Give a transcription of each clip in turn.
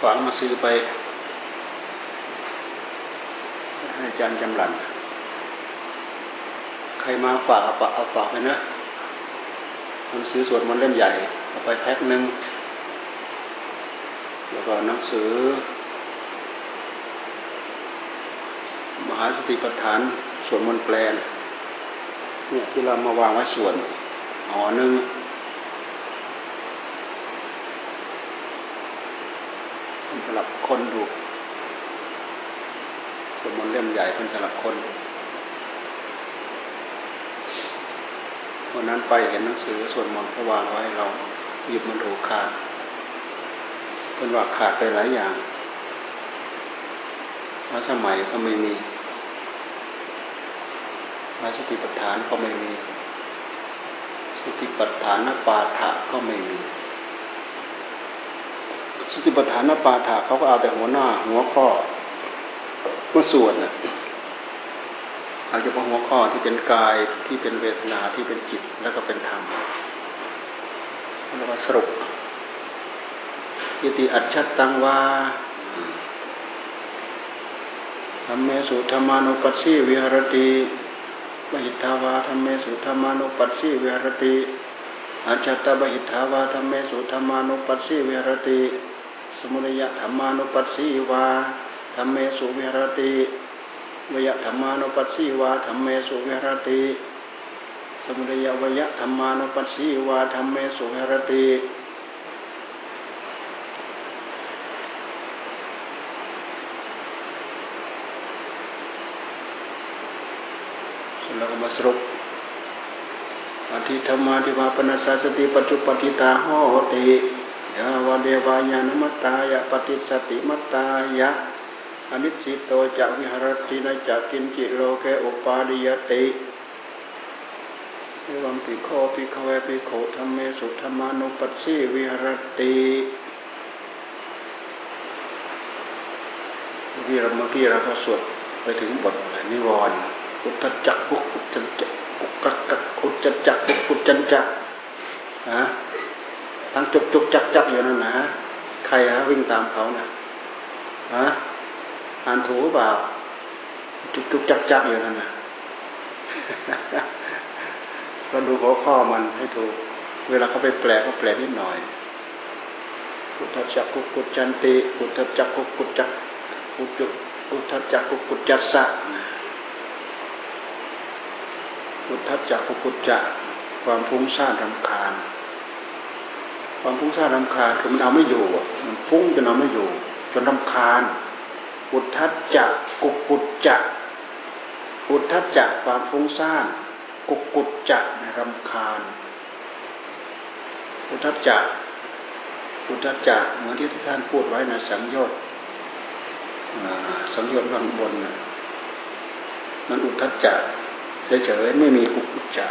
ฝากมาซื้อไปให้อาจารย์จำหลันใครมาฝากเอาฝากเอาฝากไปนะหนังสือสวดมันเล่มใหญ่เอาไปแพ็คหนึ่งแล้วก็หนังสือ มหาสติปัฏฐานสวดมนต์แปลนเนี่ยที่เรามาวางไว้ส่วนหอหนึ่ง รับคนดูสวดมนเล่มใหญ่เป็นสำหรับคนวันนั้นไปเห็นหนังสือส่วดมนต์เขาวางไว้เราหยิบมันดูขาดเป็นว่าขาดไปหลายอย่างมาสมัยก็ไม่มีมาสติปัฏฐานก็ไม่มี สติปัฏฐานปาฐะก็ไม่มี สติปัฏฐานปาฐะเขาก็เอาแต่หัวหน้า หัวข้อมาสวดน่ะเอาเฉพาะหัวข้อที่เป็นกายที่เป็นเวทนาที่เป็นจิตแล้วก็เป็นธรรมแล้วก็สรุปยติอัจฉตังวาธรรมเมสุธรรมานุปัสสีวิหรติบหิทาวาธรรมเมสุธรรมานุปัสสีวิหรติอาจตบหิทาวาธรรมเมสุธรรมานุปัสสีวิหรติ สมุทัยธรรมานุปัสสีวาธรรมเมสุวิหรติวยธรรมานุปัสสีวาธรรมเมสุวิหรติสมุทัยวยธรรมานุปัสสีวาธรรมเมสุวิหรติแล้วก็มาสรุปอธิธรรมาธิวาปนัสสติปัจจุปฏิตาโหติ ยาวเดวายานุมตายะปฏิสติมตายะอนิสิโตจะวิหรตินจะกินจิโลเกอุปาดิยติเอวัมปิโคปิโคเวปิโคธรรมเมสุธรรมานุปัสสีวิหรติเมื่เราเมื่อกี้เราก็สวดไปถึงบทนิวรณ์อุตจักอุอุจัจักอุกักกักอุจจักอุอุจันจักฮะ ทั้งจุกจุกจักจักอยู่นั่นนะใครฮะวิ่งตามเขานะฮะอ่านถูกเปล่า จุกจุกจักจักอยู่นั่นนะก็ดูหัวข้อมันให้ถูก เวลาเขาไปแปลก็แปลนิดหน่อยอุตจักกุกุจันติอุตจักกุกุจักอุจุอุตจักกุกุจัสสะพุทธจักพุทธจักความฟุ้งซ่านรำคาญ ความฟุ้งซ่านรำคาญคือมันเอาไม่อยู่มันฟุ้งจนเอาไม่อยู่ จนรำคาญพุทธัจักกุกุจจักพุทธัจักความฟุ้งซ่านกุกุจจักในรำคาญพุทธัจักพุทธัจักเหมือนที่ท่านพูดไว้ในสังโยชน์สังโยชน์บางบนมันอุทธัจักเฉยๆไม่มีกุกุจจะ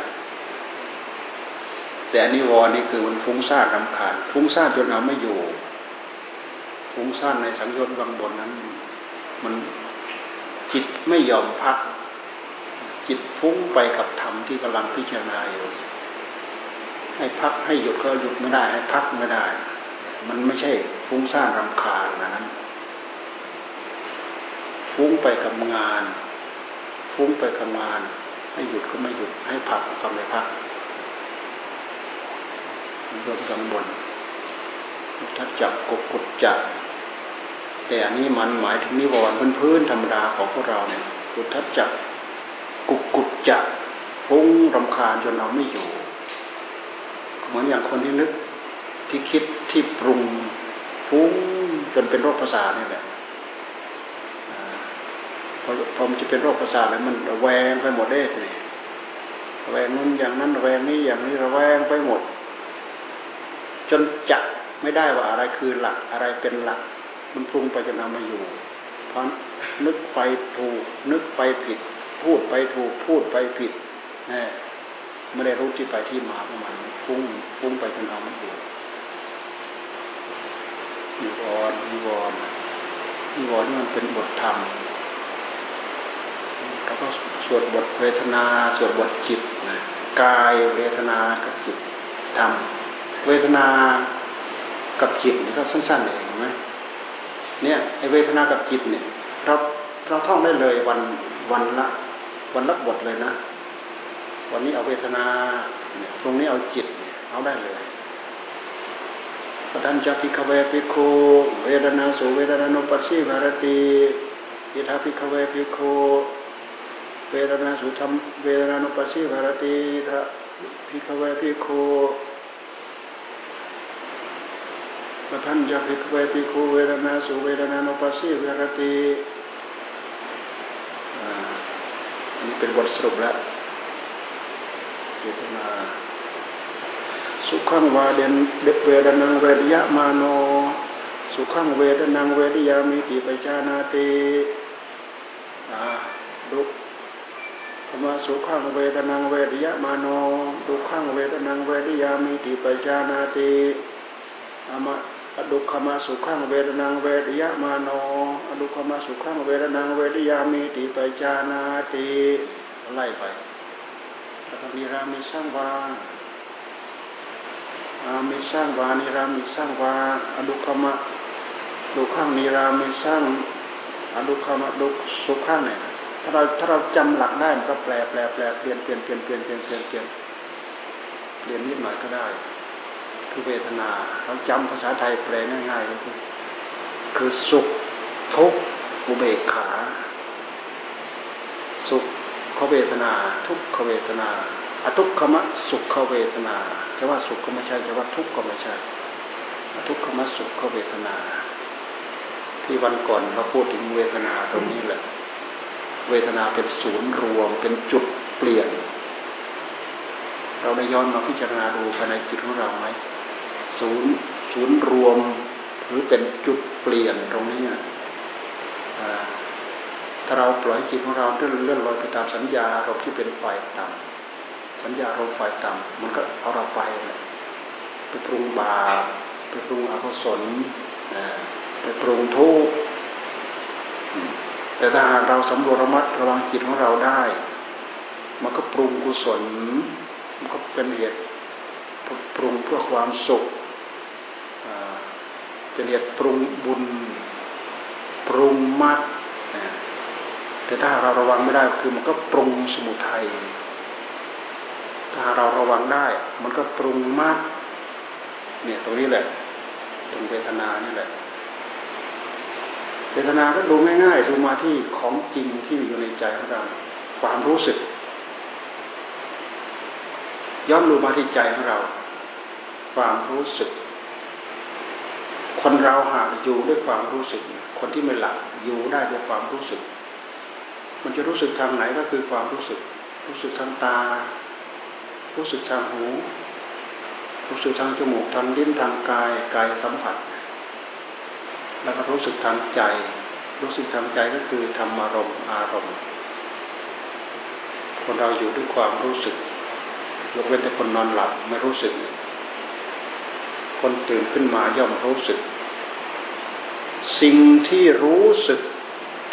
แต่นิวรณ์นี่คือมันฟุ้งซ่านรำคาญฟุ้งซ่านจนเอาไม่อยู่ ฟุ้งซ่านในสังโยชน์บางบนนั้น มันจิตไม่ยอมพัก จิตฟุ้งไปกับธรรมที่กำลังพิจารณาอยู่ ให้พักให้หยุดก็หยุดไม่ได้ ให้พักไม่ได้ มันไม่ใช่ฟุ้งซ่านรำคาญนะนั้นฟุ้งไปกับงาน ฟุ้งไปกับงาน ให้หยุดก็ไม่หยุด ให้พักก็ไม่พัก ยกกังบนทัดจับกบกดจับแต่อันนี้มันหมายถึงนิวรณ์พื้นธรรมดาของพวกเราเนี่ยกุทัดจับกุกกุดจับพุ่งรำคาญจนเราไม่อยู่เหมือนอย่างคนที่นึกที่คิดที่ปรุงฟุ้งจนเป็นโรคประสาทนี่แหละพอพอมันจะเป็นโรคประสาทแล้วมันระแวงไปหมดเด้เลยระแวงนู้นอย่างนั้นระแวงนี้อย่างนี้ระแวงไปหมด จนจับไม่ได้ว่าอะไรคือหลักอะไรเป็นหลัก มันปรุงไปจนเอามาอยู่ เพราะนึกไปถูก นึกไปผิด พูดไปถูกพูดไปผิดนี่ไม่ได้รู้ที่ไปที่มาของมันฟุ้งฟุ้งไปจนเอามาอยู่นิวรณ์นิวรณ์นิวรณ์นี่มันเป็นบทธรรมแล้วก็สวดบทเวทนา สวดบทจิตนะกายเวทนากับจิตธรรม เวทนากับจิตนี่ก็สั้นๆเองไหมเนี่ยไอเวทนากับจิตเนี่ยเราเราท่องได้เลยวันวันละ วันละบทเลยนะ วันนี้เอาเวทนาตรงนี้เอาจิตเอาได้เลยปทัญจพิกเวพิโคเวทนาสุเวทนานุปัสสิวารติยิทาพิกเวพิโคเวทนาสุธรรมเวทนานุปัสสิวารติทาพิกเวพิโค ปทัญจพิกเวพิโคเวทนาสุเวทนานุปัสสิวารติอันนี้เป็นบทสรุปแล้วเวทนาสุขังวาเดนเดเวดนังเวดยะมาโน สุขังเวดนังเวดยามิติปจานาติดุธรรมสุขังเวดนังเวดยะมาโนดุขังเวดนังเวดยามิติปจานาติอามะ อดุขมาสุขังเวดนังเวดยะมาโนอดุขมาสุขังเวดนังเวดยามิติปจานาติไล่ไปแล้วก็มีรามิสร้างวางอามิสร้างวานิรามิสร้างวาอดุขมะดุข้งนิรามิสร้างอดุขมะดุสุข้งเนี่ยถ้าเราถ้าเราจำหลักได้มันก็แปลแปลแปลเปลี่ยนเปลี่ยนเปลี่ยนเปลี่ยนเปลี่ยนเปลี่ยนเปลี่ยนเปลี่ยนนิดหน่อยก็ได้ เวทนาเราจำภาษาไทยแปลง่ายๆก็คือคือสุขทุกข์อุเบกขา สุขขเวทนา ทุกขเวทนาอทุกขมะสุขขเวทนาจะว่าสุขก็ไม่ใช่จะว่าทุกข์ก็ไม่ใช่อทุกขมะสุขเวทนา ที่วันก่อนเราพูดถึงเวทนาตรงนี้แหละ เวทนาเป็นศูนย์รวมเป็นจุดเปลี่ยน เราได้ย้อนมาพิจารณาดูภายในจิตของเราไหม ศูนย์ศูนย์รวม หรือเป็นจุดเปลี่ยนตรงนี้ถ้าเราปล่อยจิตของเราเลื่อนเลื่อนลอยไปตามสัญญาเราที่เป็นฝ่ายต่ำสัญญาเราฝ่ายต่ำมันก็เอาเราไปไปปรุงบาปไปปรุงอกุศลไปปรุงทุกข์แต่ถ้าเราสำรวจระมัดระวังจิตของเราได้ มันก็ปรุงกุศล มันก็เป็นเหตุปรุงเพื่อความสุข เป็นเหตุปรุงบุญปรุงมัดแต่ถ้าเราระวังไม่ได้คือมันก็ปรุงสมุทัยถ้าเราระวังได้ มันก็ปรุงมากเนี่ยตรงนี้แหละตรงเวทนานี่แหละเวทนาก็ดูง่ายๆดูมาที่ของจริงที่อยู่ในใจของเราความรู้สึกย้อนดูมาที่ใจของเรา ความรู้สึก คนเราหากอยู่ด้วยความรู้สึก คนที่ไม่หลับอยู่ได้ด้วยความรู้สึก มันจะรู้สึกทางไหนก็คือความรู้สึก รู้สึกทางตา รู้สึกทางหู รู้สึกทางจมูกทางลิ้นทางกายกายสัมผัส แล้วก็รู้สึกทางใจ รู้สึกทางใจก็คือธรรมารมณ์อารมณ์ คนเราอยู่ด้วยความรู้สึกยกเว้นแต่คนนอนหลับไม่รู้สึก คนตื่นขึ้นมาย่อมรู้สึก สิ่งที่รู้สึก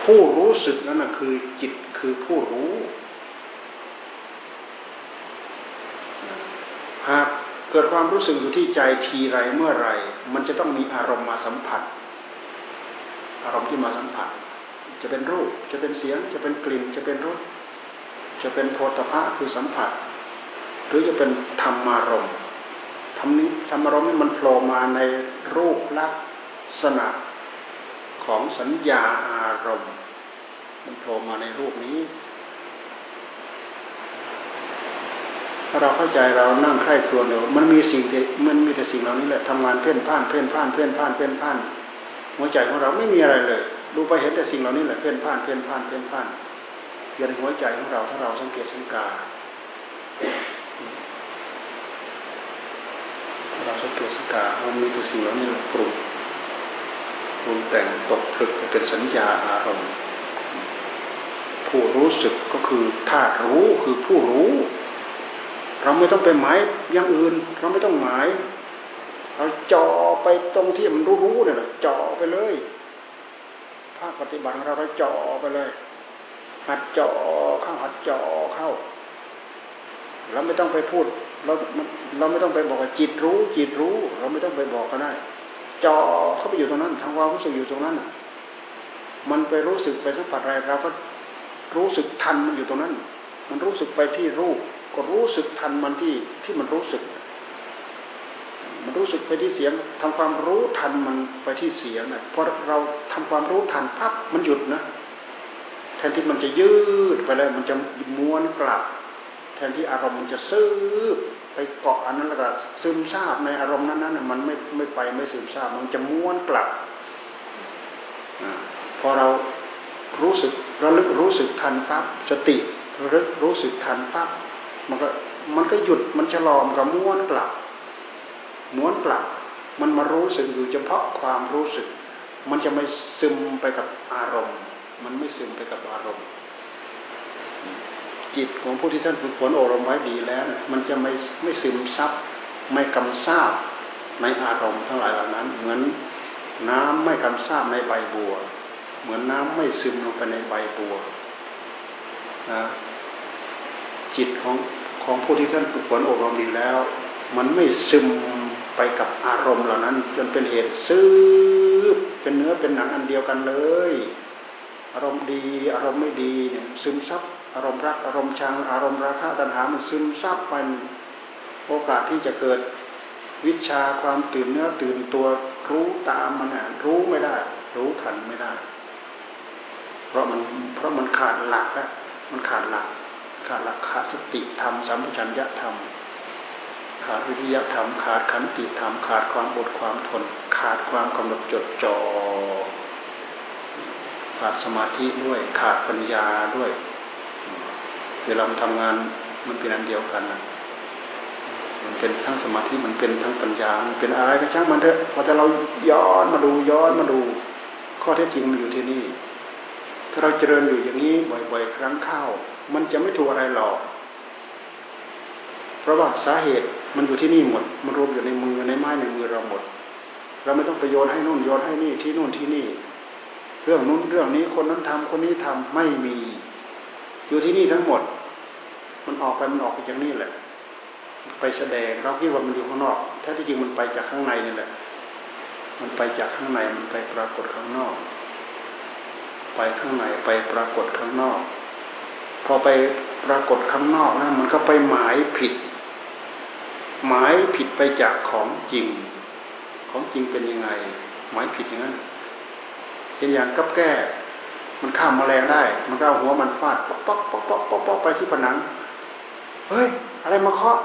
ผู้รู้สึกนั่นคือจิตคือผู้รู้หากเกิดความรู้สึกอยู่ที่ใจทีไรเมื่อไรมันจะต้องมีอารมณ์มาสัมผัส อารมณ์ที่มาสัมผัส จะเป็นรูปจะเป็นเสียง จะเป็นกลิ่นจะเป็นรสจะเป็นโพธภะคือสัมผัส หรือจะเป็นธรรมารมณ์ ธรรมนี้ธรรมารมณ์นี่มันโผล่มาในรูปลักษณะของสัญญาอารมณ์ มันโผล่มาในรูปนี้ ถ้าเราเข้าใจเรานั่งไข้ครวญเดี๋ยวมันมีสิ่งมันมีแต่สิ่งเหล่านี้แหละทำงานเพ่นพ่านเพ่นพ่านเพ่นพ่านเพ่นพ่านหัวใจของเราไม่มีอะไรเลย ดูไปเห็นแต่สิ่งเหล่านี้แหละเพ่นพ่านเพ่นพ่านเพ่นพ่านเย็นหัวใจของเราถ้าเราสังเกตสังกา เราสังเกตสังกามันมีแต่สิ่งเหล่านี้ปรุงปรุงแต่งตกผลึกเป็นสัญญาอารมณ์ผู้รู้สึกก็คือธาตุรู้คือผู้รู้ เราไม่ต้องไปหมายอย่างอื่น เราไม่ต้องหมาย เราจ่อไปตรงที่มันรู้ๆเนี่ยจ่อไปเลยภาคปฏิบัติเราเราจ่อไปเลย หัดจ่อเข้าหัดจ่อเข้าเราไม่ต้องไปพูด เราเราไม่ต้องไปบอกว่าจิตรู้จิตรู้ เราไม่ต้องไปบอกก็ได้จ่อเข้าไปอยู่ตรงนั้นทำความรู้สึกอยู่ตรงนั้นมันไปรู้สึกไปสัมผัสอะไรเราก็รู้สึกทันมันอยู่ตรงนั้น มันรู้สึกไปที่รูป ก็รู้สึกทันมันที่ที่มันรู้สึก มันรู้สึกไปที่เสียงทำความรู้ทันมันไปที่เสียงนะพอเราทำความรู้ทันปั๊บมันหยุดนะแทนที่มันจะยืดไปเลยมันจะม้วนกลับ แทนที่อารมณ์มันจะซื้อไปเกาะอันนั้นแล้วก็ซึมซาบในอารมณ์นั้นๆมันไม่ไม่ไปไม่ซึมซาบมันจะม้วนกลับพอเรารู้สึกระลึกรู้สึกทันปั๊บสติระลึกรู้สึกทันปั๊บมันก็มันก็หยุดมันชะลอมกับม้วนกลับม้วนกลับ มันมารู้สึกอยู่เฉพาะความรู้สึก มันจะไม่ซึมไปกับอารมณ์ มันไม่ซึมไปกับอารมณ์ จิตของผู้ที่ท่านฝึกฝนอบรมไว้ดีแล้ว มันจะไม่ไม่ซึมซับไม่กำซาบในอารมณ์ทั้งหลายเหล่านั้น เหมือนน้ำไม่กำซาบในใบบัว เหมือนน้ำไม่ซึมลงไปในใบบัวนะจิตของของผู้ที่ท่านฝึกฝนอบรมดีแล้ว มันไม่ซึมไปกับอารมณ์เหล่านั้น จนเป็นเหตุซื้อเป็นเนื้อเป็นหนังอันเดียวกันเลย อารมณ์ดี อารมณ์ไม่ดีเนี่ยซึมซับ อารมณ์รักอารมณ์ชังอารมณ์ราคะตัณหามันซึมซับไปโอกาสที่จะเกิดวิชาความตื่นเนื้อตื่นตัวรู้ตามมันอะรู้ไม่ได้ รู้ทันไม่ได้ เพราะมันเพราะมันขาดหลักแล้วมันขาดหลัก ขาดหลักขาดสติธรรมสัมปชัญญะธรรม ขาดวิทยาธรรม ขาดขันติธรรม ขาดความอดความทน ขาดความกำหนดจดจ่อขาดสมาธิด้วย ขาดปัญญาด้วย เวลามันทำงานมันเป็นอันเดียวกันนะมันเป็นทั้งสมาธิมันเป็นทั้งปัญญา มันเป็นอะไรก็ช่างมันเถอะพอแต่เราย้อนมาดูย้อนมาดู ข้อเท็จจริงมันอยู่ที่นี่ ถ้าเราเจริญอยู่อย่างนี้บ่อยๆ ครั้งเข้า มันจะไม่ถูกอะไรหลอก เพราะว่าสาเหตุมันอยู่ที่นี่หมด มันรวมอยู่ในมือในไม้ในมือเราหมด เราไม่ต้องไปโยนให้นู่นโยนให้นี่ที่นู่นที่นี่ เรื่องนู้นเรื่องนี้คนนั้นทำคนนี้ทำไม่มี อยู่ที่นี่ทั้งหมด มันออกไปมันออกไปจากนี่แหละ ไปแสดงเราคิดว่ามันอยู่ข้างนอกแท้ที่จริงมันไปจากข้างในนี่แหละ มันไปจากข้างในมันไปปรากฏข้างนอก ไปข้างในไปปรากฏข้างนอก พอไปปรากฏข้างนอกนะมันก็ไปหมายผิด หมายผิดไปจากของจริง ของจริงเป็นยังไง หมายผิดอย่างนั้นเช่นอย่างกับแก้ มันข้ามมาแรงได้ มันก็หัวมันฟาดป๊อกป๊อกป๊อกป๊อกป๊อกป๊อกไปที่ผนัง เฮ้ย อะไรมาเคาะ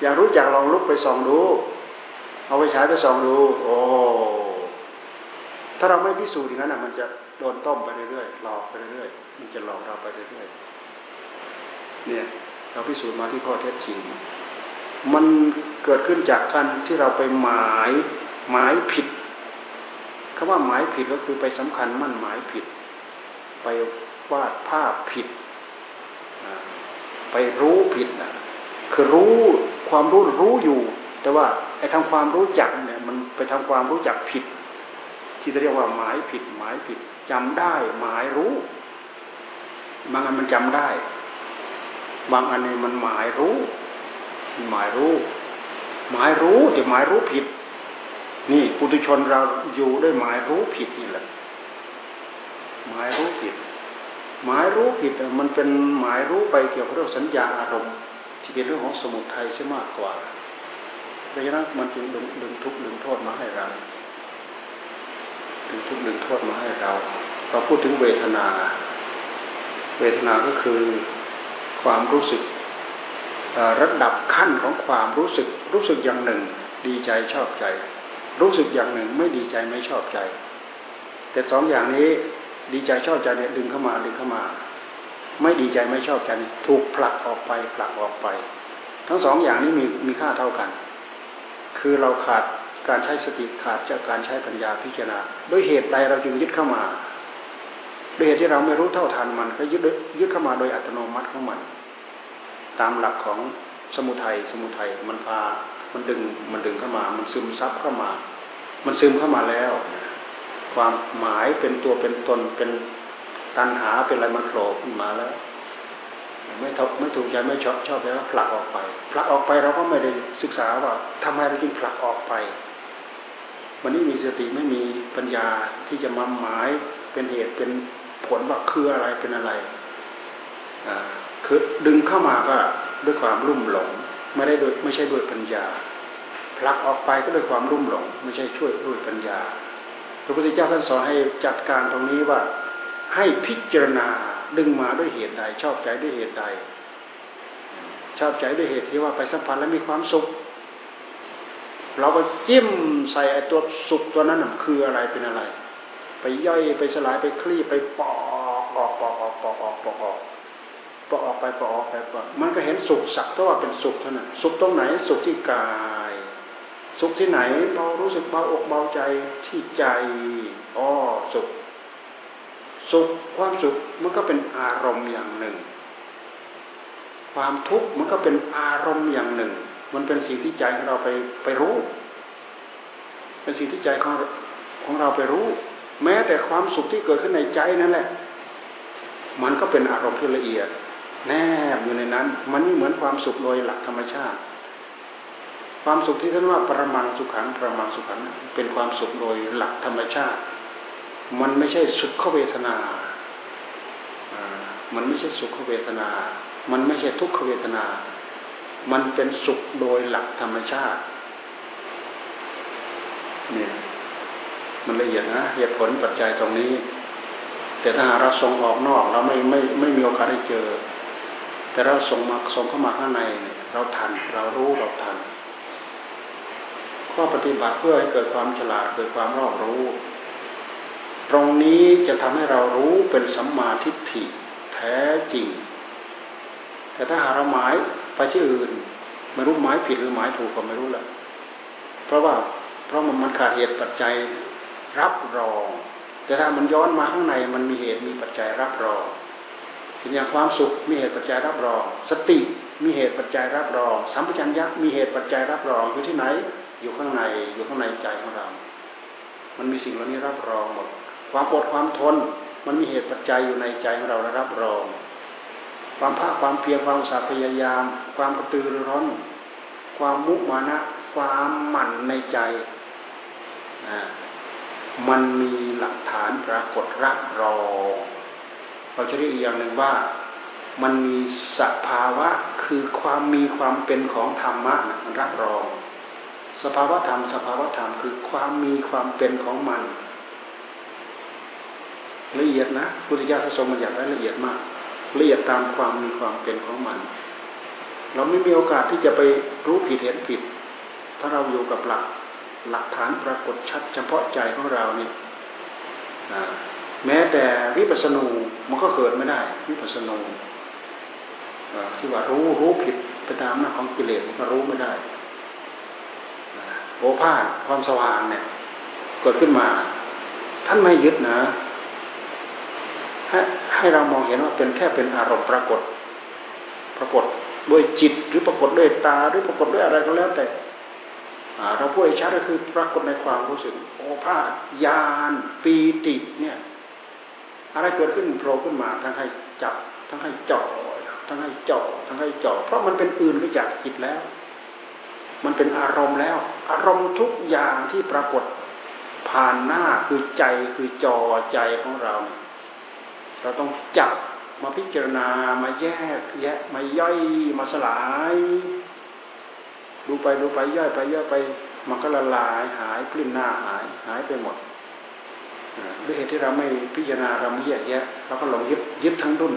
อยากรู้จักลองลุกไปส่องดู เอาไปใช้ไปส่องดู โอ้ ถ้าเราไม่พิสูจน์อย่างนั้นอะ มันจะโดนต้มไปเรื่อยๆ หลอกไปเรื่อยๆ มันจะหลอกเราไปเรื่อยๆ เนี่ย เราพิสูจน์มาที่ข้อเท็จจริง มันเกิดขึ้นจากการที่เราไปหมายหมายผิด คำว่าหมายผิดก็คือไปสำคัญมั่นหมายผิด ไปวาดภาพผิด ไปรู้ผิดนะคือรู้ความรู้รู้อยู่ แต่ว่าไอ้ทำความรู้จักเนี่ย มันไปทำความรู้จักผิด ที่เรียกว่าหมายผิด หมายผิดจำได้หมายรู้บางอันมันจำได้ บางอันเนี่ยมันหมายรู้ หมายรู้ หมายรู้แต่หมายรู้ผิด นี่ปุถุชนเราอยู่ด้วยหมายรู้ผิดนี่แหละ หมายรู้ผิด หมายรู้ผิดมันเป็นหมายรู้ไปเกี่ยวกับเรื่องสัญญาอารมณ์ ที่เป็นเรื่องของสมุทัยใช่มากกว่าดังนั้นมันจึงดึงดึงทุกข์ดึงโทษมาให้เราดึงทุกข์ดึงโทษมาให้เราเราพูดถึงเวทนา เวทนาก็คือความรู้สึกระดับขั้นของความรู้สึกรู้สึกอย่างหนึ่ง ดีใจชอบใจ รู้สึกอย่างหนึ่งไม่ดีใจไม่ชอบใจ แต่สองอย่างนี้ดีใจชอบใจเนี่ยดึงเข้ามาดึงเข้ามา ไม่ดีใจไม่ชอบใจถูกผลักออกไปผลักออกไป ทั้งสองอย่างนี้มีมีค่าเท่ากัน คือเราขาดการใช้สติขาดจากการใช้ปัญญาพิจารณาด้วยเหตุใดเราจึงยึดเข้ามาด้วยเหตุที่เราไม่รู้เท่าทันมันก็ยึดยึดเข้ามาโดยอัตโนมัติของมัน ตามหลักของสมุทัยสมุทัยมันพา มันดึงมันดึงเข้ามา มันซึมซับเข้ามา มันซึมเข้ามาแล้ว ความหมายเป็นตัวเป็นตนเป็นตัณหาเป็นอะไรมันโผล่ขึ้นมาแล้ว ไม่ถูกไม่ถูกใจไม่ชอบชอบแล้วผลักออกไปผลักออกไปเราก็ไม่ได้ศึกษาว่าทำไมเราจึงผลักออกไป วันนี้มีสติไม่มีปัญญาที่จะมาหมายเป็นเหตุเป็นผลว่าคืออะไรเป็นอะไรคือดึงเข้ามาก็ด้วยความรุ่มหลง ไม่ได้ด้วยไม่ใช่ด้วยปัญญาผลักออกไปก็ด้วยความรุ่มหลง ไม่ใช่ช่วยด้วยปัญญา พระพุทธเจ้าท่านสอนให้จัดการตรงนี้ว่าให้พิจารณาดึงมาด้วยเหตุใด ชอบใจด้วยเหตุใด ชอบใจด้วยเหตุที่ว่าไปสัมผัสแล้วมีความสุข เราก็จิ้มใส่ไอ้ตัวสุขตัวนั้นคืออะไรเป็นอะไร ไปย่อยไปสลายไปคลี่ไปปอกออกปอกออกปอกออกปอกออก ปอออกไปปอออกไปปอมันก็เห็นสุขสักเท่าว่าเป็นสุขเท่านั้นสุขตรงไหนสุขที่กาย สุขที่ไหนเบารู้สึกเบาอกเบาใจที่ใจอ๋อสุข สุขความสุขมันก็เป็นอารมณ์อย่างหนึ่ง ความทุกข์มันก็เป็นอารมณ์อย่างหนึ่ง มันเป็นสิ่งที่ใจของเราไปไปรู้ เป็นสิ่งที่ใจของของเราไปรู้ แม้แต่ความสุขที่เกิดขึ้นในใจนั่นแหละ มันก็เป็นอารมณ์ที่ละเอียด แนบอยู่ในนั้น มันไม่เหมือนความสุขโดยหลักธรรมชาติ ความสุขที่ท่านว่าประมังสุขังประมังสุขังเป็นความสุขโดยหลักธรรมชาติ มันไม่ใช่สุขเวทนา มันไม่ใช่สุขเวทนา มันไม่ใช่ทุกขเวทนา มันเป็นสุขโดยหลักธรรมชาติเนี่ยมันละเอียดนะเหตุผลปัจจัยตรงนี้ แต่ถ้าเราส่งออกนอกเราไม่ไม่ไม่มีโอกาสได้เจอ แต่เราส่งมาส่งเข้ามาข้างใน เราทัน เรารู้เราทัน ข้อปฏิบัติเพื่อให้เกิดความฉลาดเกิดความรอบรู้ ตรงนี้จะทำให้เรารู้เป็นสัมมาทิฏฐิแท้จริง แต่ถ้าหาเราหมายไปที่อื่นไม่รู้หมายผิดหรือหมายถูกก็ไม่รู้แหละเพราะว่าเพราะมันมันขาดเหตุปัจจัยรับรอง แต่ถ้ามันย้อนมาข้างในมันมีเหตุมีปัจจัยรับรอง เช่นอย่างความสุขมีเหตุปัจจัยรับรอง สติมีเหตุปัจจัยรับรอง สัมปชัญญะมีเหตุปัจจัยรับรองอยู่ที่ไหน อยู่ข้างในอยู่ข้างในใจของเรา มันมีสิ่งเหล่านี้รับรองหมด ความอดความทน มันมีเหตุปัจจัยอยู่ในใจของเราและรับรอง ความภาคความเพียรความสาพยายาม ความกระตือรือร้น ความมุมานะ ความหมั่นในใจมันมีหลักฐานปรากฏรับรอง เราจะเรียกอีกอย่างหนึ่งว่ามันมีสภาวะคือความมีความเป็นของธรรมะมันรับรอง สภาวะธรรม สภาวะธรรมคือความมีความเป็นของมัน ละเอียดนะพุทธิยถาทรงมันอยากได้ละเอียดมาก ละเอียดตามความมีความเป็นของมัน เราไม่มีโอกาสที่จะไปรู้ผิดเห็นผิด ถ้าเราอยู่กับหลักหลักฐานปรากฏชัดเฉพาะใจของเราเนี่ย แม้แต่วิปัสสนูมันก็เกิดไม่ได้วิปัสสนูที่ว่ารู้รู้ผิดไปตามหน้าของกิเลสมันก็รู้ไม่ได้โอภาษความสว่างเนี่ย เกิดขึ้นมา ท่านไม่ยึดนะให้ให้เรามองเห็นว่าเป็นแค่เป็นอารมณ์ปรากฏ ปรากฏด้วยจิตหรือปรากฏด้วยตาหรือปรากฏด้วยอะไรก็แล้วแต่เราพูดให้ชัดก็คือปรากฏในความรู้สึก โอภาษยานปีติเนี่ย อะไรเกิดขึ้นโผล่ขึ้นมาทั้งให้จับทั้งให้เจาะทั้งให้เจาะทั้งให้เจาะเพราะมันเป็นอื่นไปจากจิตแล้ว มันเป็นอารมณ์แล้ว อารมณ์ทุกอย่างที่ปรากฏผ่านหน้าคือใจคือจอใจของเรา เราต้องจับมาพิจารณามาแยกแยะมาย่อยมาสลาย ดูไปดูไปย่อยไปย่อยไป มันก็ละลายหายปลิ้นหน้าหายหายไปหมด ด้วยเหตุที่เราไม่พิจารณาเราไม่แยกแยะเราก็หลงยึดยึดทั้งดุน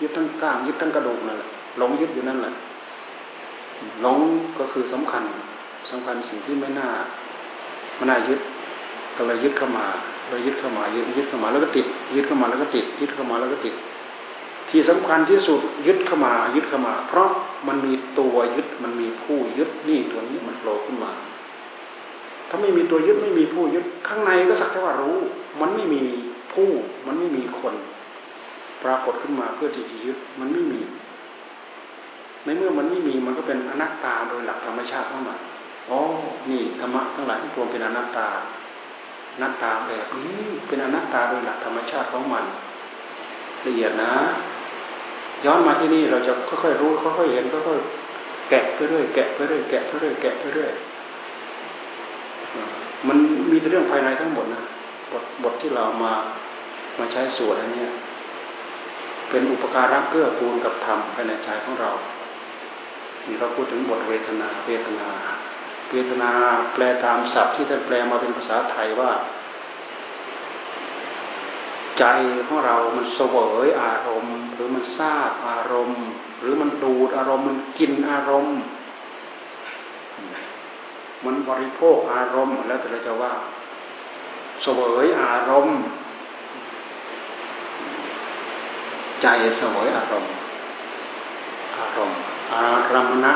ยึดทั้งก้างยึดทั้งกระดูกนั่นแหละหลงยึดอยู่นั่นแหละหลงก็คือสำคัญสำคัญสิ่งที่ไม่น่าไม่น่ายึดก็เลยยึดเข้ามาเรายึดเข้ามายึดยึดเข้ามาแล้วก็ติด ยึดเข้ามาแล้วก็ติด ยึดเข้ามาแล้วก็ติด ที่สำคัญที่สุดยึดเข้ามา ยึดเข้ามา เพราะมันมีตัวยึดมันมีผู้ยึดนี่ตัวนี้มันโผล่ขึ้นมา ถ้าไม่มีตัวยึดไม่มีผู้ยึดข้างในก็สักแต่ว่ารู้ มันไม่มีผู้ มันไม่มีคน ปรากฏขึ้นมาเพื่อที่จะยึดมันไม่มี ในเมื่อมันไม่มีมันก็เป็นอนัตตาโดยหลักธรรมชาติเข้ามาอ๋อนี่ธรรมะทั้งหลายที่รวมเป็นอนัตตาอนัตตาแบบนี้เป็นอนัตตาโดยหลักธรรมชาติของมันละเอียดนะ ย้อนมาที่นี่เราจะค่อยๆรู้ค่อยๆเห็นค่อยๆแกะไปเรื่อยแกะไปเรื่อยแกะไปเรื่อยแกะไปเรื่อย มันมีแต่เรื่องภายในทั้งหมดนะบทบทที่เรามามาใช้สวดอันนี้เป็นอุปการะเกื้อกูลกับธรรมภายในใจของเรานี่เราพูดถึงบทเวทนาเวทนา เวทนาแปลตามศัพท์ที่ท่านแปลมาเป็นภาษาไทยว่า ใจของเรา มันเสวยอารมณ์ หรือมันทราบอารมณ์ หรือมันดูดอารมณ์มันกินอารมณ์ มันบริโภคอารมณ์ แล้วแต่เราจะว่าเสวยอารมณ์ ใจเสวยอารมณ์ อารมณ์ อารมณะ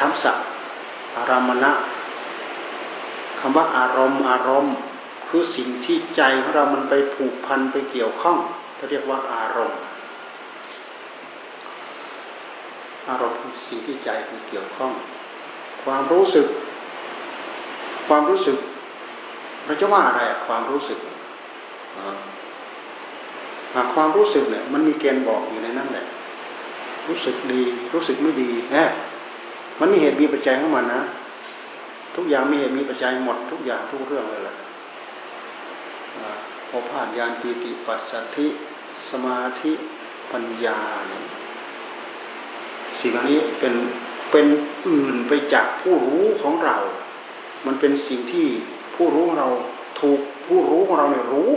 ทัมศัพท์อารมณะคำว่าอารมณ์ อารมณ์ คือสิ่งที่ใจของเรามันไปผูกพันไปเกี่ยวข้องเขาเรียกว่าอารมณ์ อารมณ์คือสิ่งที่ใจไปเกี่ยวข้อง ความรู้สึก ความรู้สึกเราจะว่าอะไรความรู้สึกความรู้สึกเนี่ย มันมีเกณฑ์บอกอยู่ในนั้นแหละ รู้สึกดี รู้สึกไม่ดีแฮมันมีเหตุมีปัจจัยของมันนะทุกอย่างมีเหตุมีปัจจัยหมดทุกอย่างทุกเรื่องเลยแหละพอผ่านญาณปีติปัสสัทธิ สมาธิปัญญาเนี่ยสิ่งนี้เป็นเป็นอื่นไปจากผู้รู้ของเรา มันเป็นสิ่งที่ผู้รู้ของเราถูกผู้รู้ของเราเนี่ยรู้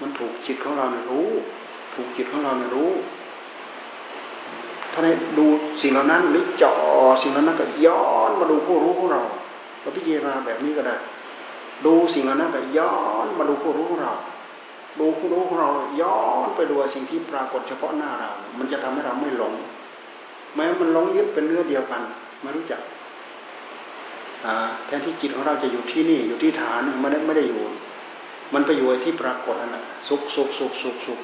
มันถูกจิตของเราเนี่ยรู้ ถูกจิตของเราเนี่ยรู้ถ้าในดูสิ่งเหล่านั้นหรือจ่อสิ่งเหล่านั้นก็ย้อนมาดูผู้รู้ของเราเราพิจารณาแบบนี้ก็ได้ ดูสิ่งเหล่านั้นก็ย้อนมาดูผู้รู้ของเรา ดูผู้รู้ของเราย้อนไปดูสิ่งที่ปรากฏเฉพาะหน้าเรา มันจะทำให้เราไม่หลง แม้มันหลงยึดเป็นเนื้อเดียวกันไม่รู้จัก แทนที่จิตของเราจะอยู่ที่นี่อยู่ที่ฐานมันไม่ได้อยู่ มันไปอยู่ที่ปรากฏนั่นแหละสุขสุขสุขสุขสุข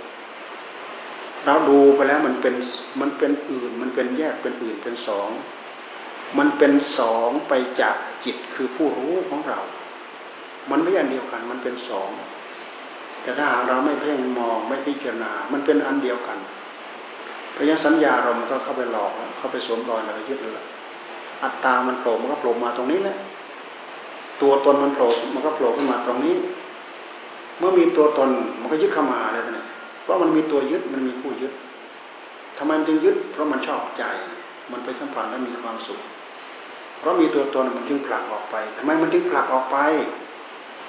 เราดูไปแล้วมันเป็นมันเป็นอื่น มันเป็นแยกเป็นอื่นเป็นสองมันเป็นสองไปจากจิตคือผู้รู้ของเรา มันไม่อันเดียวกัน มันเป็นสองแต่ถ้าหากเราไม่เพ่งมองไม่พิจารณา มันเป็นอันเดียวกันเพราะฉะนั้นสัญญาเรามันก็เข้าไปหลอกเข้าไปสวมรอยเรายึดเลย อัตตามันโผล่มันก็โผล่มาตรงนี้แหละ ตัวตนมันโผล่มันก็โผล่ขึ้นมาตรงนี้ เมื่อมีตัวตนมันก็ยึดเข้ามาเลยนะเพราะมันมีตัวยึดมันมีผู้ยึดทำไมมันจึงยึด เพราะมันชอบใจ มันไปสัมผัสแล้วมีความสุข เพราะมีตัวตนมันจึงผลักออกไปทำไมมันจึงผลักออกไป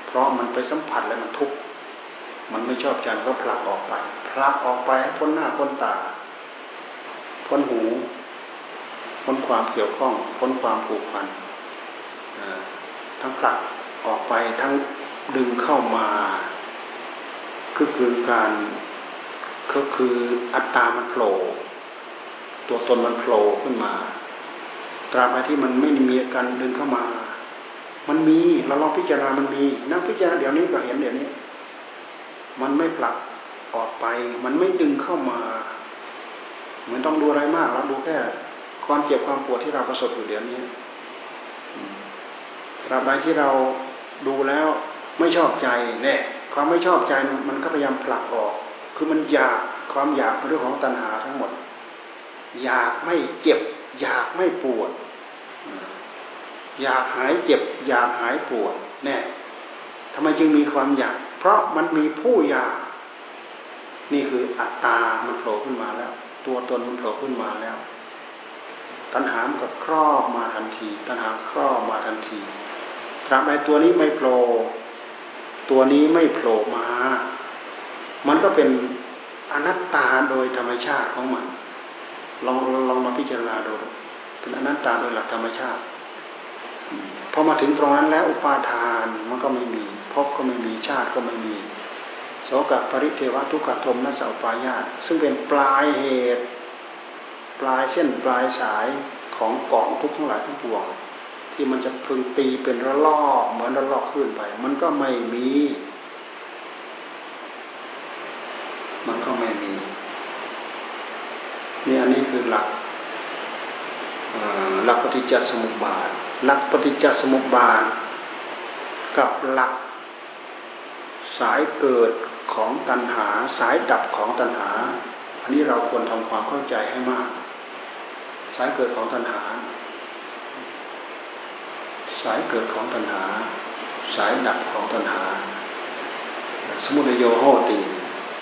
เพราะมันไปสัมผัสแล้วมันทุกข์ มันไม่ชอบใจก็ผลักออกไป ผลักออกไปพ้นหน้าพ้นตา พ้นหู พ้นความเกี่ยวข้อง พ้นความผูกพันทั้งผลักออกไปทั้งดึงเข้ามาก็คือการก็คืออัตตามันโผล่ตัวตนมันโผล่ขึ้นมา ตราบใดที่มันไม่มีการดึงเข้ามา มันมีเราลองพิจารณามันมีนักพิจารณาเดี๋ยวนี้ก็เห็นเดี๋ยวนี้ มันไม่ผลักออกไป มันไม่ดึงเข้ามา เหมือนต้องดูอะไรมากเราดูแค่ ความเจ็บความปวดที่เราประสบอยู่เดี๋ยวนี้ตราบใดที่เราดูแล้วไม่ชอบใจเนี่ยความไม่ชอบใจมันก็พยายามผลักออก คือมันอยากความอยากเรื่องของตัณหาทั้งหมด อยากไม่เจ็บ อยากไม่ปวด อยากหายเจ็บ อยากหายปวดเนี่ยทำไมจึงมีความอยาก เพราะมันมีผู้อยาก นี่คืออัตตา มันโผล่ขึ้นมาแล้ว ตัวตนมันโผล่ขึ้นมาแล้ว ตัณหามันก็ครอบมาทันที ตัณหาครอบมาทันทีตราบใดตัวนี้ไม่โผล่ตัวนี้ไม่โผล่มา มันก็เป็นอนัตตาโดยธรรมชาติของมัน ลองลองมาพิจารณาดูเป็นอนัตตาโดยหลักธรรมชาติพอมาถึงตรงนั้นแล้วอุปาทานมันก็ไม่มีพบก็ไม่มีชาติก็ไม่มีโสกปริเทวทุกขโทมนัสอุปายาตซึ่งเป็นปลายเหตุ ปลายเส้นปลายสายของกองทุกทั้งหลายทั้งปวงที่มันจะพึงตีเป็นระลอกเหมือนระลอกขึ้นไป มันก็ไม่มี มันก็ไม่มีนี่อันนี้คือหลักหลักปฏิจจสมุปบาท หลักปฏิจจสมุปบาท กับหลัก สายเกิดของตัณหา สายดับของตัณหา อันนี้เราควรทำความเข้าใจให้มาก สายเกิดของตัณหา สายเกิดของตัณหา สายดับของตัณหา สมุทัยโยโหติ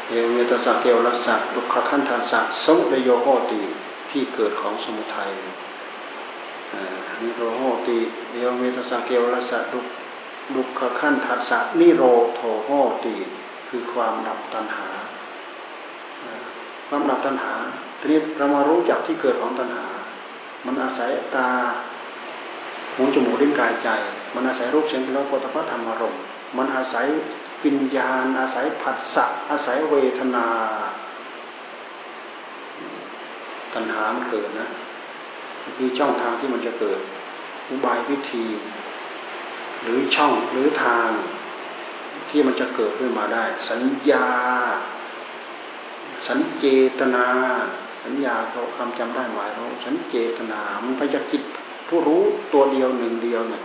เอเวตสักเกวรสักดุขขันธาสักสมุทัยโยโหติที่เกิดของสมุทัยนิโรโหติเอเวตสักเกวรสักดุดุขขันธาสักนิโรโทโหติคือความดับตัณหา ความดับตัณหาทีนี้เรามารู้จักที่เกิดของตัณหา มันอาศัยตาหูจมูกลิ้นกายใจ มันอาศัยรูปเสียงกลิ่นรสผลิตภัณฑ์ธรรมารมณ์มันอาศัยปิญญาณ อาศัยผัสสะอาศัยเวทนา ตัณหามันเกิดนะคือช่องทางที่มันจะเกิดอุบายวิธี หรือช่องหรือทางที่มันจะเกิดขึ้นมาได้ สัญญา สัญเจตนา สัญญาเขาคำจำได้หมายเราสัญเจตนา มันไปจากจิตผู้รู้ตัวเดียวหนึ่งเดียวเนี่ย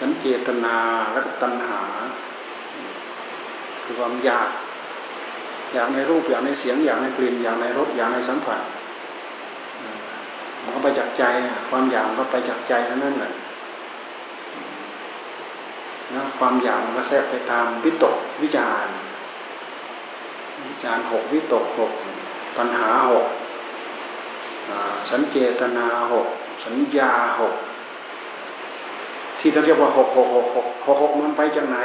สัญเจตนาและตัณหา คือความอยาก อยากในรูปอยากในเสียงอยากในกลิ่นอยากในรสอยากในสัมผัสมันก็ไปจากใจความอยากก็ไปจากใจเท่านั้นแหละนะความอยากมันก็แทรกไปตามวิตกวิจารวิจารหกวิตกหก ปัญหาหกสัญเจตนาหกสัญญาหกที่เราเรียกว่าหกหกหกหกหกหกมันไปจากไหน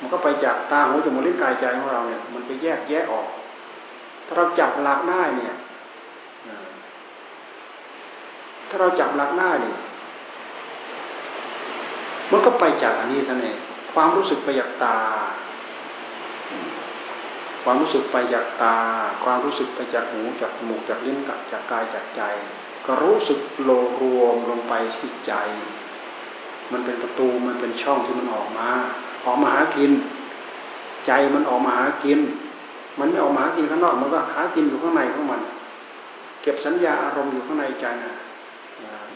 มันก็ไปจากตาหูจมูกลิ้นกายใจของเราเนี่ย มันไปแยกแยะออก ถ้าเราจับหลักได้เนี่ยถ้าเราจับหลักได้เนี่ยมันก็ไปจากอันนี้ท่านเองความรู้สึกไปจากตา ความรู้สึกไปจากตา ความรู้สึกไปจากหูจากจมูกจากลิ้นกับจากกายจากใจ ก็รู้สึกโลรวมลงไปที่ใจ มันเป็นประตูมันเป็นช่องที่มันออกมา ออกมาหากิน ใจมันออกมาหากิน มันไม่ออกมาหากินข้างนอกมันก็หากินอยู่ข้างในของมัน เก็บสัญญาอารมณ์อยู่ข้างในใจนะ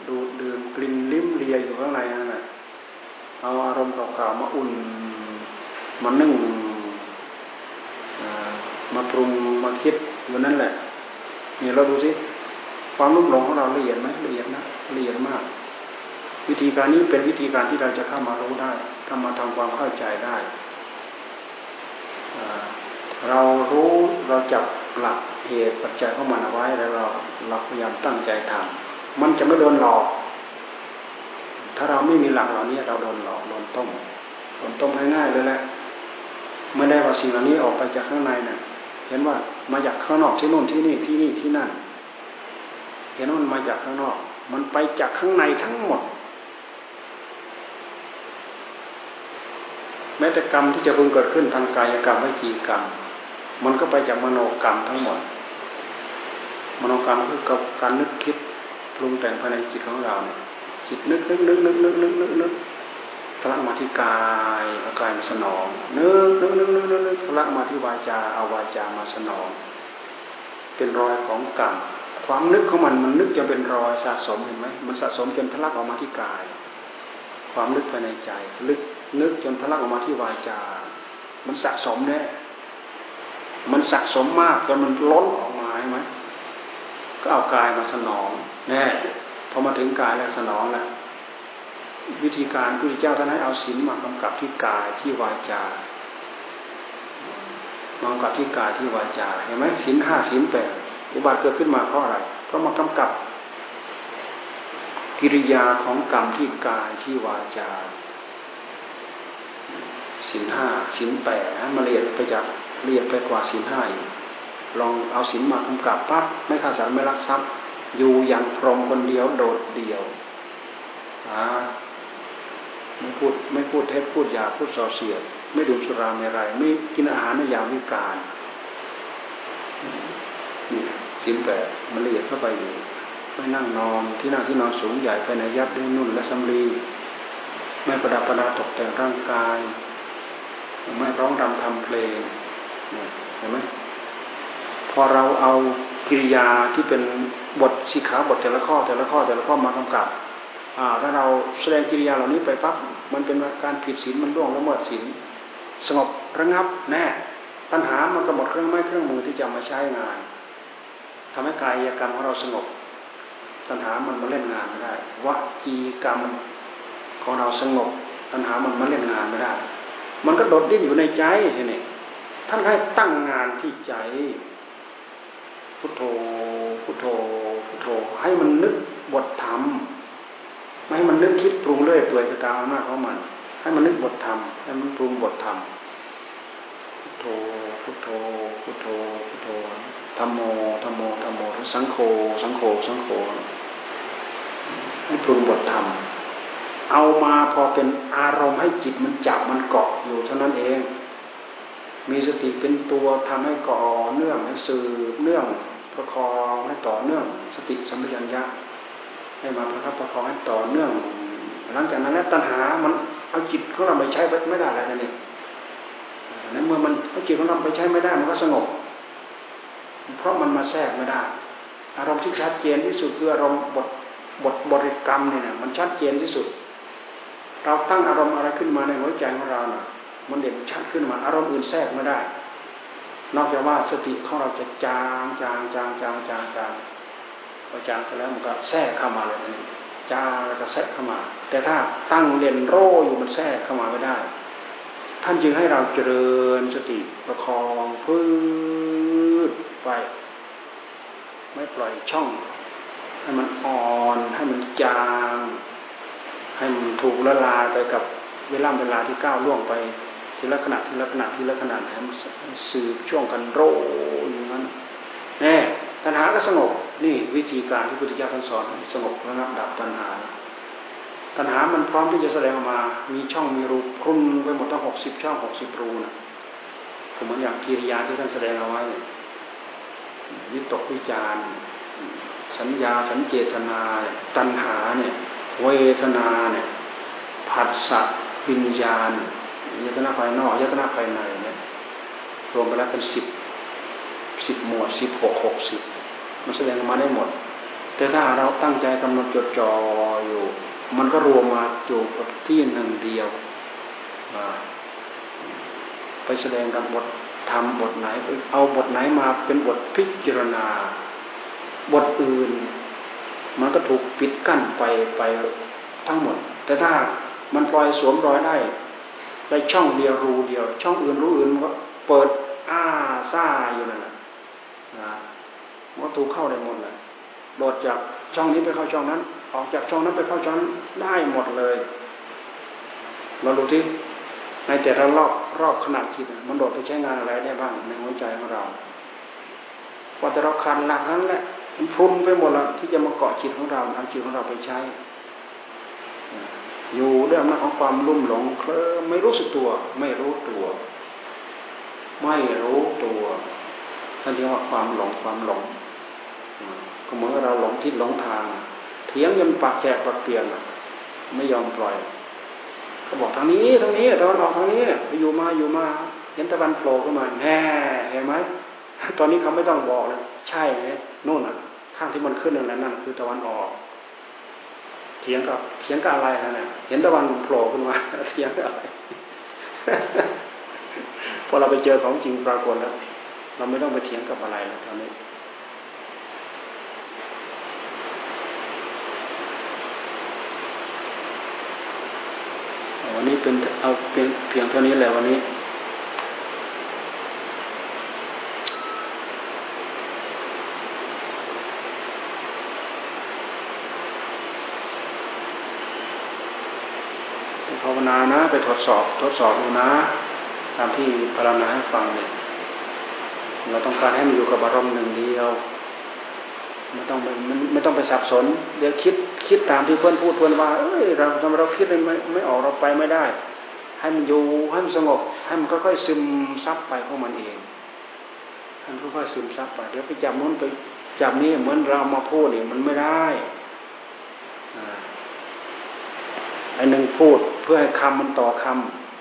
ดูดื่มกลิ่นลิ้มเลียอยู่ข้างในนั่นแหละเอาอารมณ์เก่าๆมาอุ่นมานึ่ง มาปรุงมาคิดอยู่นั่นแหละนี่เราดูสิความรุ่มหลงของเราละเอียดไหมละเอียดนะละเอียดมาก วิธีการนี้เป็นวิธีการที่เราจะเข้ามารู้ได้เข้ามาทำความเข้าใจได้เรารู้เราจับหลักเหตุปัจจัยเข้ามาเอาไว้แล้วเราเราพยายามตั้งใจทำมันจะไม่โดนหลอก ถ้าเราไม่มีหลักเหล่านี้เราโดนหลอกโดนต้มโดนต้มง่ายๆเลยแหละ เมื่อได้เอาสิ่งเหล่านี้ออกไปจากข้างในเนะ่ยเห็นว่ามาจากข้างนอกที่โน่นที่นี่ที่นี่ที่นั่น เห็นว่ามันมาจากข้างนอก มันไปจากข้างในทั้งหมด แม้แต่กรรมที่จะพึงเกิดขึ้นทางกายกรรมวิจีกรรม มันก็ไปจากมโนกรรมทั้งหมด มโนกรรมคือการนึกคิดปรุงแต่งภายในจิตของเราเนี่ยจิตนึกนึกนึกนึกนึกนึกนึก ทะลักมาที่กายเอากายมาสนองนึกนึกนึกนึกนึกนึกทะลักมาที่วาจาเอาวาจามาสนอง เป็นรอยของกรรมความนึกของมันมันนึกจะเป็นรอยสะสมเห็นไหมมันสะสมจนทะลักออกมาที่กาย ความนึกภายในใจลึกนึกจนทะลักออกมาที่วาจา มันสะสมแน่มันสะสมมากจนมันล้นออกมาใช่ไหมก็เอากายมาสนองแน่พอมาถึงกายแล้วสนองแล้ว วิธีการพระเจ้าท่านให้เอาศีลมากำกับที่กายที่วาจามากำกับที่กายที่วาจาเห็นไหมศีลห้าศีลแปดอุบัติเกิดขึ้นมาเพราะอะไรเพราะมากำกับกิริยาของกรรมที่กายที่วาจาศีลห้าศีลแปดมาเรียนไปจากเรียนไปกว่าศีลห้าลองเอาศีลมากำกับปั๊บไม่ขาดสารไม่รักทรัพย์ อยู่อย่างพรหมคนเดียวโดดเดี่ยว ไม่พูดไม่พูดเท็จพูดยาพูดส่อเสียด ไม่ดื่มสุราไม่ไร ไม่กินอาหารในยามวิการนี่สินแปดมันละเอียดเข้าไปอยู่ไม่นั่งนอนที่นั่งที่นอนสูงใหญ่ไปในยับด้วยนุ่นและสำลีไม่ประดับประดาตกแต่งร่างกาย ไม่ร้องรำทำเพลงเห็นไหมพอเราเอากิริยาที่เป็นบทสิขาบทแต่ละข้อแต่ละข้อแต่ละข้อมากำกับ ถ้าเราแสดงกิริยาเหล่านี้ไปปั๊บมันเป็นการผิดศีลมันล่วงละเมิดศีลสงบระงับแน่ตัณหามันก็หมดเครื่องไม้เครื่องมือที่จะมาใช้งานทำให้กายกรรมของเราสงบ ตัณหามันมาเล่นงานไม่ได้วจีกรรมของเราสงบ ตัณหามันมาเล่นงานไม่ได้ มันก็โดดดิ้นอยู่ในใจเนี่ท่านให้ตั้งงานที่ใจ พุทโธพุทโธพุทโธให้มันนึกบทธรรม ไม่ให้มันนึกคิดปรุงเรื่อยเปื่อยไปตามอำนาจของมัน ให้มันนึกบทธรรมให้มันปรุงบทธรรมพุทโธพุทโธพุทโธพุทโธธรรมโมธรรมโมธรรมโมสังโฆสังโฆสังโฆให้ปรุงบทธรรมเอามาพอเป็นอารมณ์ให้จิตมันจับมันเกาะอยู่เท่านั้นเอง มีสติเป็นตัวทำให้ก่อเนื่องให้สืบเนื่องประคองให้ต่อเนื่อง สติสัมปชัญญะ ให้มาประคับประคองให้ต่อเนื่อง หลังจากนั้นแล้วตัณหา มันเอาจิตของเราไปใช้ไม่ได้แล้วนี่นั้นเมื่อมันเอาจิตของเราไปใช้ไม่ได้มันก็สงบ เพราะมันมาแทรกไม่ได้ อารมณ์ที่ชัดเจนที่สุดคืออารมณ์บทบทบริกรรมเนี่ยมันชัดเจนที่สุด เราตั้งอารมณ์อะไรขึ้นมาในหัวใจของเราเนี่ยมันเด่นชัดขึ้นมาอารมณ์อื่นแทรกไม่ได้ นอกจากว่าสติของเราจะจางจางจางจางจางจาง พอจางเสร็จแล้วมันก็แทรกเข้ามาเลยจางแล้วก็แทรกเข้ามา แต่ถ้าตั้งเด่นโรอยู่มันแทรกเข้ามาไม่ได้ ท่านจึงให้เราเจริญสติประคองพื้นไป ไม่ปล่อยช่อง ให้มันอ่อนให้มันจางให้มันถูกละลายไปกับเวลาเวลาที่ก้าวล่วงไปทีละขณะทีละขณะทีละขณะให้มันสืบช่วงกันโรอย่างนั้นแน่ ตัณหาก็สงบนี่วิธีการที่พุทธิยถาท่านสอนสงบระงับดับตัณหา ตัณหามันพร้อมที่จะแสดงออกมา มีช่องมีรูคลุมไปหมดทั้งหกสิบช่องหกสิบรูนะผมเหมือนอย่างกิริยาที่ท่านแสดงเอาไว้วิตกวิจารสัญญาสัญเจตนา ตัณหาเนี่ยเวทนาเนี่ยผัสสะวิญญาณยตนาภายนอกยตนาภายในเนี่ยรวมไปแล้วเป็นสิบสิบหมวดสิบหกหกสิบ มันแสดงออกมาได้หมด แต่ถ้าเราตั้งใจกำหนดจดจ่ออยู่ มันก็รวมมาอยู่กับที่หนึ่งเดียวไปแสดงกับบททำบทไหนเอาบทไหนมาเป็นบทพิจารณา บทอื่น มันก็ถูกปิดกั้นไปไปทั้งหมด แต่ถ้ามันปล่อยสวมรอยได้ได้ช่องเดียวรูเดียว ช่องอื่นรู้อื่นมันก็เปิดอ้าซ่าอยู่นั่นแหละนะ มันถูกเข้าได้หมดเลยโดดจากช่องนี้ไปเข้าช่องนั้น ออกจากช่องนั้นไปเข้าช่องนั้นได้หมดเลยเราดูที่ในแต่ละรอบรอบขนาดจิตมันโดดไปใช้งานอะไรได้บ้างในหัวใจของเราพอแต่เราคันหลักนั้นแหละมันพุ่นไปหมดแล้วที่จะมาเกาะจิตของเราเอาจิตของเราไปใช้ อยู่ด้วยอำนาจของความลุ่มหลงเคลิ้มไม่รู้สึกตัว ไม่รู้ตัว ไม่รู้ตัวท่านเรียกว่าความหลงความหลง ก็เหมือนเราหลงทิศหลงทางเถียงยันปากแฉกปากเปลี่ยนไม่ยอมปล่อยเขาบอกทางนี้ทางนี้ตะวันออกทางนี้ไปอยู่มาอยู่มาเห็นตะวันโผล่ขึ้นมาแน่เห็นไหมตอนนี้เขาไม่ต้องบอกเลยใช่ไหมนู่นอะ ข้างที่มันขึ้นนั่นแหละนั่นคือตะวันออกเถียงกับเถียงกับอะไรนะเนี่ยเห็นตะวันโผล่ขึ้นมาเถียงกับอะไรพอเราไปเจอของจริงปรากฏแล้ว เราไม่ต้องไปเถียงกับอะไรแล้วตอนนี้วันนี้ เป็นเอาเป็นเพียงเท่านี้แหละวันนี้ภาวนานะ ไปทดสอบ ทดสอบดูนะ ตามที่พารณาให้ฟังเนี่ยเราต้องการให้มันอยู่กับอารมณ์หนึ่งเดียว ไม่ต้องไปไม่ต้องไปสับสน เดี๋ยวคิดคิดตามที่เพื่อนพูดเพื่อนว่า เอ้ยเราทำเราคิดไม่ไม่ออกเราไปไม่ได้ ให้มันอยู่ให้มันสงบให้มันค่อยๆซึมซับไปของมันเองให้มันค่อยๆซึมซับไปเดี๋ยวไปจับนู้นไปจับนี้เหมือนเรามาพูดเนี่ยมันไม่ได้ไอ้หนึ่งพูดเพื่อให้คำมันต่อค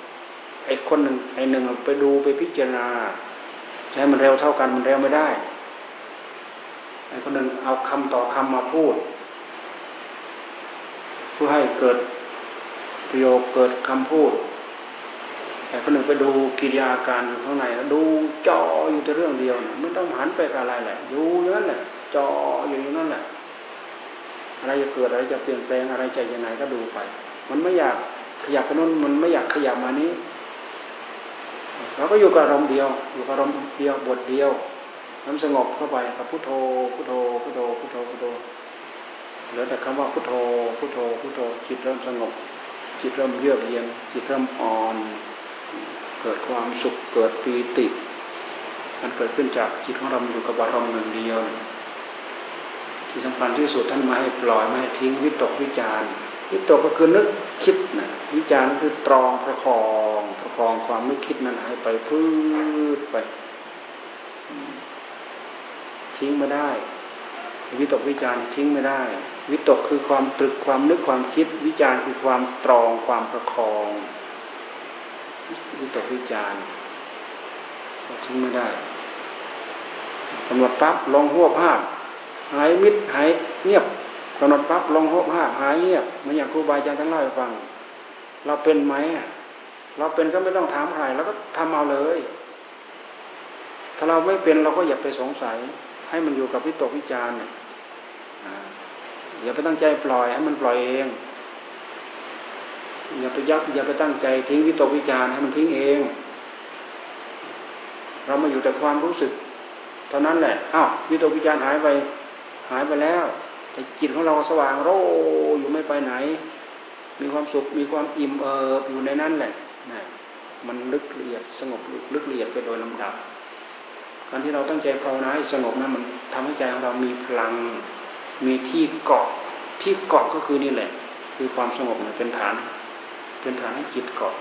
ำไอ้คนหนึ่งไอ้หนึ่งไปดูไปพิจารณาใช้มันเร็วเท่ากันมันเร็วไม่ได้ คนหนึ่งเอาคำต่อคำมาพูดเพื่อให้เกิดประโยคเกิดคำพูด แต่คนหนึ่งไปดูกิริยาการอยู่ข้างในดูจออยู่แต่เรื่องเดียวไม่ต้องหันไปอะไรแหละอยู่นั้นแหละจออยู่อย่างนั้นแหละอะไรจะเกิดอะไรจะเปลี่ยนแปลงอะไรจะยังไงก็ดูไป มันไม่อยากขยับไปนู้นมันไม่อยากขยับมานี้เราก็อยู่กับอารมณ์เดียว อยู่กับอารมณ์เดียวบทเดียว น้ำสงบเข้าไปกับพุทโธพุทโธพุทโธพุทโธพุทโธเหลือแต่คำว่าพุทโธพุทโธพุทโธจิตเริ่มสงบ จิตเริ่มเยือกเย็นจิตเริ่มอ่อน เกิดความสุขเกิดปีติ มันเกิดขึ้นจากจิตของเราอยู่กับอารมณ์หนึ่งเดียว ที่สำคัญที่สุดท่านมาให้ปล่อยไม่ให้ทิ้งวิตกวิจารวิตกก็คือนึกคิดนะวิจารคือตรองประคองประคองความนึกคิดนั้นให้ไปพื้นไป ทิ้งไม่ได้ วิตกวิจารทิ้งไม่ได้ วิตกคือความตรึกความนึกความคิด วิจารคือความตรองความประคอง วิตกวิจารทิ้งไม่ได้กำหนดปั๊บลงหัวภาพหายมิดหายเงียบกำหนดปั๊บลงหัวภาพหายเงียบมันอย่างครูบาอาจารย์ทั้งเล่าให้ฟัง เราเป็นไหมเราเป็นก็ไม่ต้องถามใครเราก็ทำเอาเลย ถ้าเราไม่เป็นเราก็อย่าไปสงสัย ให้มันอยู่กับวิตกวิจารณ์อย่าไปตั้งใจปล่อยให้มันปล่อยเอง อย่าไปยักอย่าไปตั้งใจทิ้งวิตกวิจารณ์ให้มันทิ้งเอง เรามาอยู่แต่ความรู้สึก เท่านั้นแหละอ้าววิตกวิจารณ์หายไป หายไปแล้ว แต่จิตของเราสว่างโรอยู่ไม่ไปไหน มีความสุขมีความอิ่มเอิบอยู่ในนั้นแหละนะมันลึกละเอียดสงบลึกละเอียดไปโดยลำดับ การที่เราตั้งใจภาวนาให้สงบนั้นมันทำให้ใจของเรามีพลัง มีที่เกาะที่เกาะก็คือนี่แหละ คือความสงบเป็นฐาน เป็นฐานให้จิตเกาะ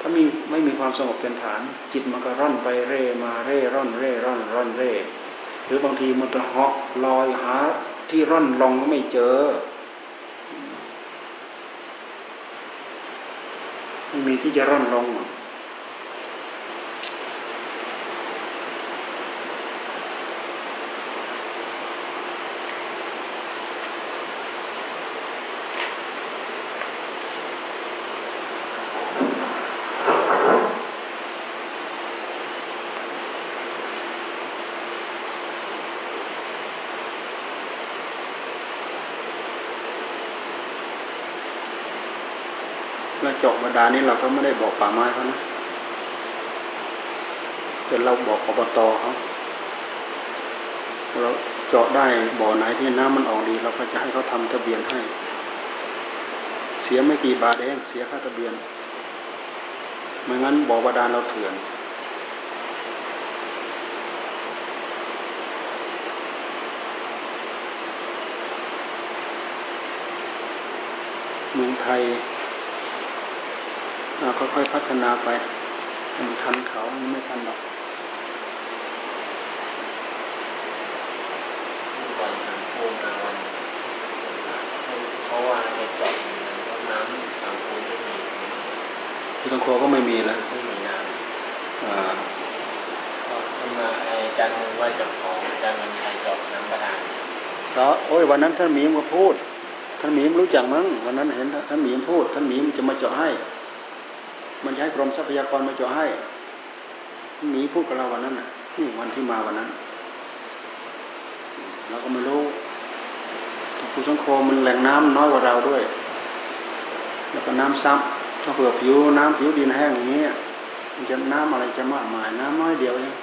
ถ้ามีไม่มีความสงบเป็นฐาน จิตมันก็ร่อนไปเร่มาเร่ร่อนเร่ร่อนร่อนเร่ หรือบางทีมันจะเหาะลอยหาที่ร่อนลงก็ไม่เจอไม่มีที่จะร่อนลงเจาะ บาดานี้เราก็ไม่ได้บอกป่าไม้เขานะแต่เราบอกอบตเขาเราเจาะได้บ่อไหนที่น้ำมันออกดีเราก็จะให้เขาทำทะเบียนให้ เสียไม่กี่บาทเองเสียค่าทะเบียนไม่งั้นบ่อบาดาลเราเถื่อนเมืองไทย ค่อยๆพัฒนาไปมันทันเขาไม่ทันหรอกวันนั้นพูดมาวันเพราะว่าไปเจาะน้ำทางคูไม่มีที่ตงโคก็ไม่มีแล้วไม่มีน้ำอ่าพอขึ้นมาไอ้จันว่าจะของจันมันชัยเจาะน้ำประดานเพราะโอ้ยวันนั้นท่านหมีมาพูดท่านหมีรู้จักมั้งวันนั้นเห็นท่านหมีพูด ท่านหมีมันจะมาเจาะให้ มันใช้กรมทรัพยากรมาจ่อให้หนีพูดกับเราวันนั้นน่ะนี่วันที่มาวันนั้นเราก็ไม่รู้ภูสังโคมันแหล่งน้ำน้อยกว่าเราด้วย แล้วก็น้ำซับถ้าเผื่อผิวน้ำผิวดินแห้งอย่างเงี้ยมันจะน้ำอะไรจะมากมาย น้ำน้อยเดียวเอง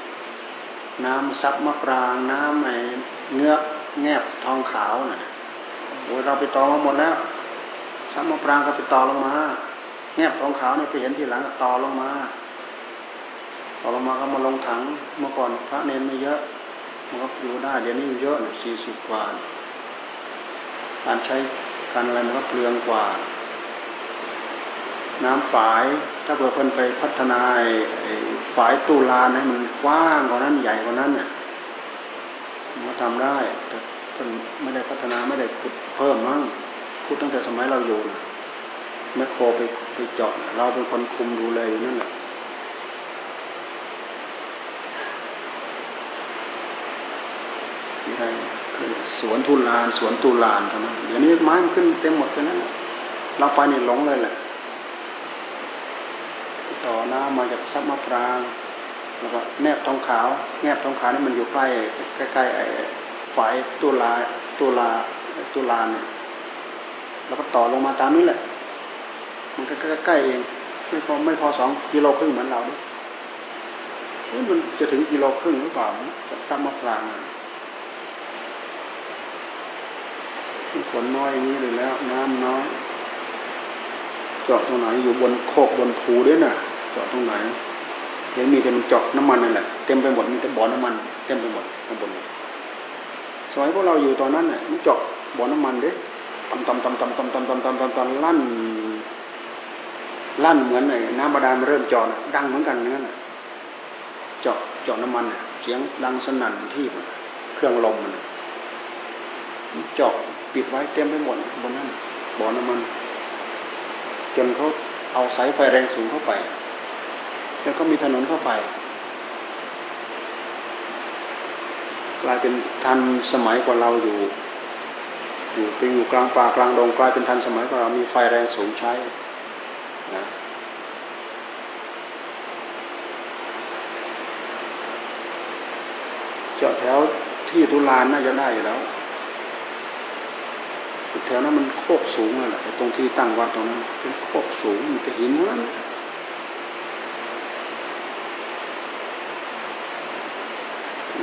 น้ำซับมะปราง น้ำไอ้เนื้อแงบทองขาวน่ะโอ้ยเราไปต่อมาหมดแล้วซับมะปรางก็ไปต่อลงมา แงบของขาวเนี่ยไปเห็นทีหลังต่อลงมาต่อลงมาก็มาลงถังเมื่อก่อนพระเนนไม่เยอะมันก็อยู่ได้เดี๋ยวนี้เยอะสี่สิบกว่าการใช้การอะไรมันก็เปลืองกว่า น้ำฝายถ้าเผื่อเพิ่นไปพัฒนาฝายตูลานให้มันกว้างกว่านั้นใหญ่กว่านั้นเนี่ยมันก็ทำได้ แต่เพิ่นไม่ได้พัฒนาไม่ได้ขุดเพิ่มมั้งขุดตั้งแต่สมัยเราอยู่ แมคโครไปไปเจาะเราเป็นคนคุมดูแลอยู่นั่นแหละที่ไดสวนทุลาน สวนตุลานเท่านั้นเดี๋ยวนี้ไม้มันขึ้นเต็มหมดไปนั้นเราไปนี่หลงเลยแหละ ต่อน้ำมาจากซับมะปรางแล้วก็แนบทองขาว แนบทองขาวนี่มันอยู่ใกล้ใกล้ๆไอ้ฝายตุลาตุลาตุลาเนี่ยแล้วก็ต่อลงมาตามนี้แหละ มันก็ใกล้ๆเองไม่พอไม่พอสองกิโลครึ่งเหมือนเราดิมันจะถึงกิโลครึ่งหรือเปล่าจากซับมะปรางฝนน้อยอย่างนี้เลยแล้ว น้ำน้อยเจาะตรงไหนอยู่บนโคกบนภูด้วยน่ะเจาะตรงไหนเห็นมีแต่มันเจาะน้ำมันนั่นแหละเต็มไปหมดมีแต่บ่อน้ำมันเต็มไปหมดข้างบนสมัยพวกเราอยู่ตอนนั้นเนี่ยมันเจาะบ่อน้ำมันเด้ตำตำตำตำตำตำตำตำตำตำลั่น ลั่นเหมือนไอ้น้ำบาดาลมันเริ่มจาะดังเหมือนกันนั่นะเจาะเจาะน้ำมันเสียงดังสนั่นที่เครื่องลมมันเจาะปิดไว้เต็มไปหมดบนนั้นบ่อน้ำมัน จนเขาเอาสายไฟแรงสูงเข้าไป แล้วก็มีถนนเข้าไป กลายเป็นทันสมัยกว่าเราอยู่อยู่เป็นอยู่กลางป่ากลางดงกลายเป็นทันสมัยกว่าเรามีไฟแรงสูงใช้ นะเจาะแถวที่ตุลานน่าจะได้อยู่แล้วแถวนั้นมันโคกสูงเลยแหละตรงที่ตั้งวัดตรงนั้นเป็นโคกสูงมันจะหินนั้น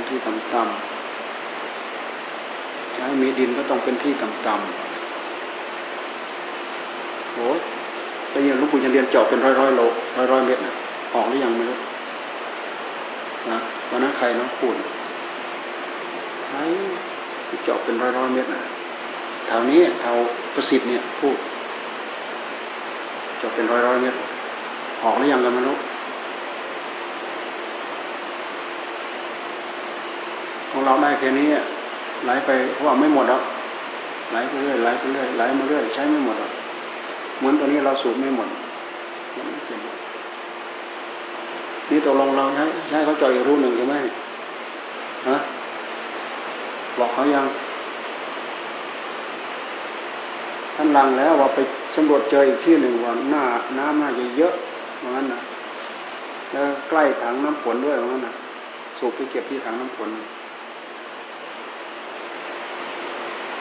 ที่ต่ำๆจะให้มีดินก็ต้องเป็นที่ต่ำๆโอ้ ไปเรียนลูกปู่จะเรียนเจาะเป็นร้อยร้อยโลร้อยร้อยเมตรนะออกหรือยังไม่รู้นะวันนั้นใครน้องพูดใครเจาะเป็นร้อยร้อยเมตรนะแถวนี้แถวประสิทธิ์เนี่ยพูดเจาะเป็นร้อยร้อยเมตรออกหรือยังกันไม่รู้ของเราได้แค่นี้ไหลไปเพราะว่าไม่หมดแล้วไหลไปเรื่อยไหลไปเรื่อยไหลมาเรื่อยใช้ไม่หมดหรอก เหมือนตอนนี้เราสูบไม่หมดนี่ตกลงเราใช้ใช้เขาจอยอีกรูหนึ่งใช่ไหมฮะบอกเขายังท่านลังแล้วว่าไปสำรวจเจออีกที่หนึ่งว่าหน้าน้ำน่าจะเยอะเหมือนนั้นนะแล้วใกล้ถังน้ำฝนด้วยเหมือนนั้นนะสูบไปเก็บที่ถังน้ำฝน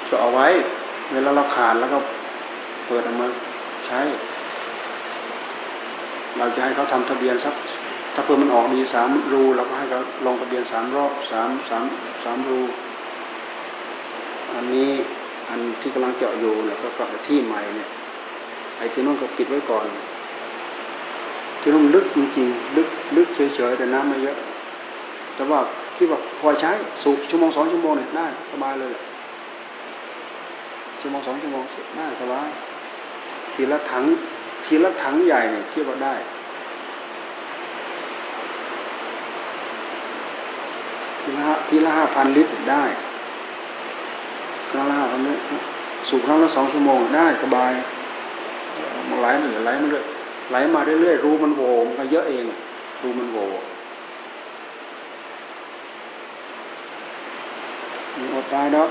จะเอาไว้ เวลาเราขาดแล้วก็เปิดออกมา ใช้ เราจะให้เขาทำทะเบียนสักถ้าเพื่อมันออกดีสามรูเราก็ให้เขาลงทะเบียนสามรอบสามสามสามรู อันนี้อันที่กำลังเจาะอยู่แล้วก็กลับไปที่ใหม่เนี่ยไอ้ที่นู่นก็ปิดไว้ก่อน ที่นู่นลึกจริงๆลึกลึกเฉยๆแต่น้ำไม่เยอะ แต่ว่าคิดว่าพอใช้สูบชั่วโมงสองชั่วโมงเนี่ยได้สบายเลยชั่วโมงสองชั่วโมงได้สบาย ทีละถัง ทีละถังใหญ่เนี่ยคิดว่าได้ ทีละทีละห้าพันลิตรได้ครั้งละห้าพันลิตรสูบครั้งละสองชั่วโมงได้สบายมันไหลมันไหลมาเรื่อยไหลมาเรื่อยๆรูมันโวมันก็เยอะเองรูมันโวมีอดตายดอก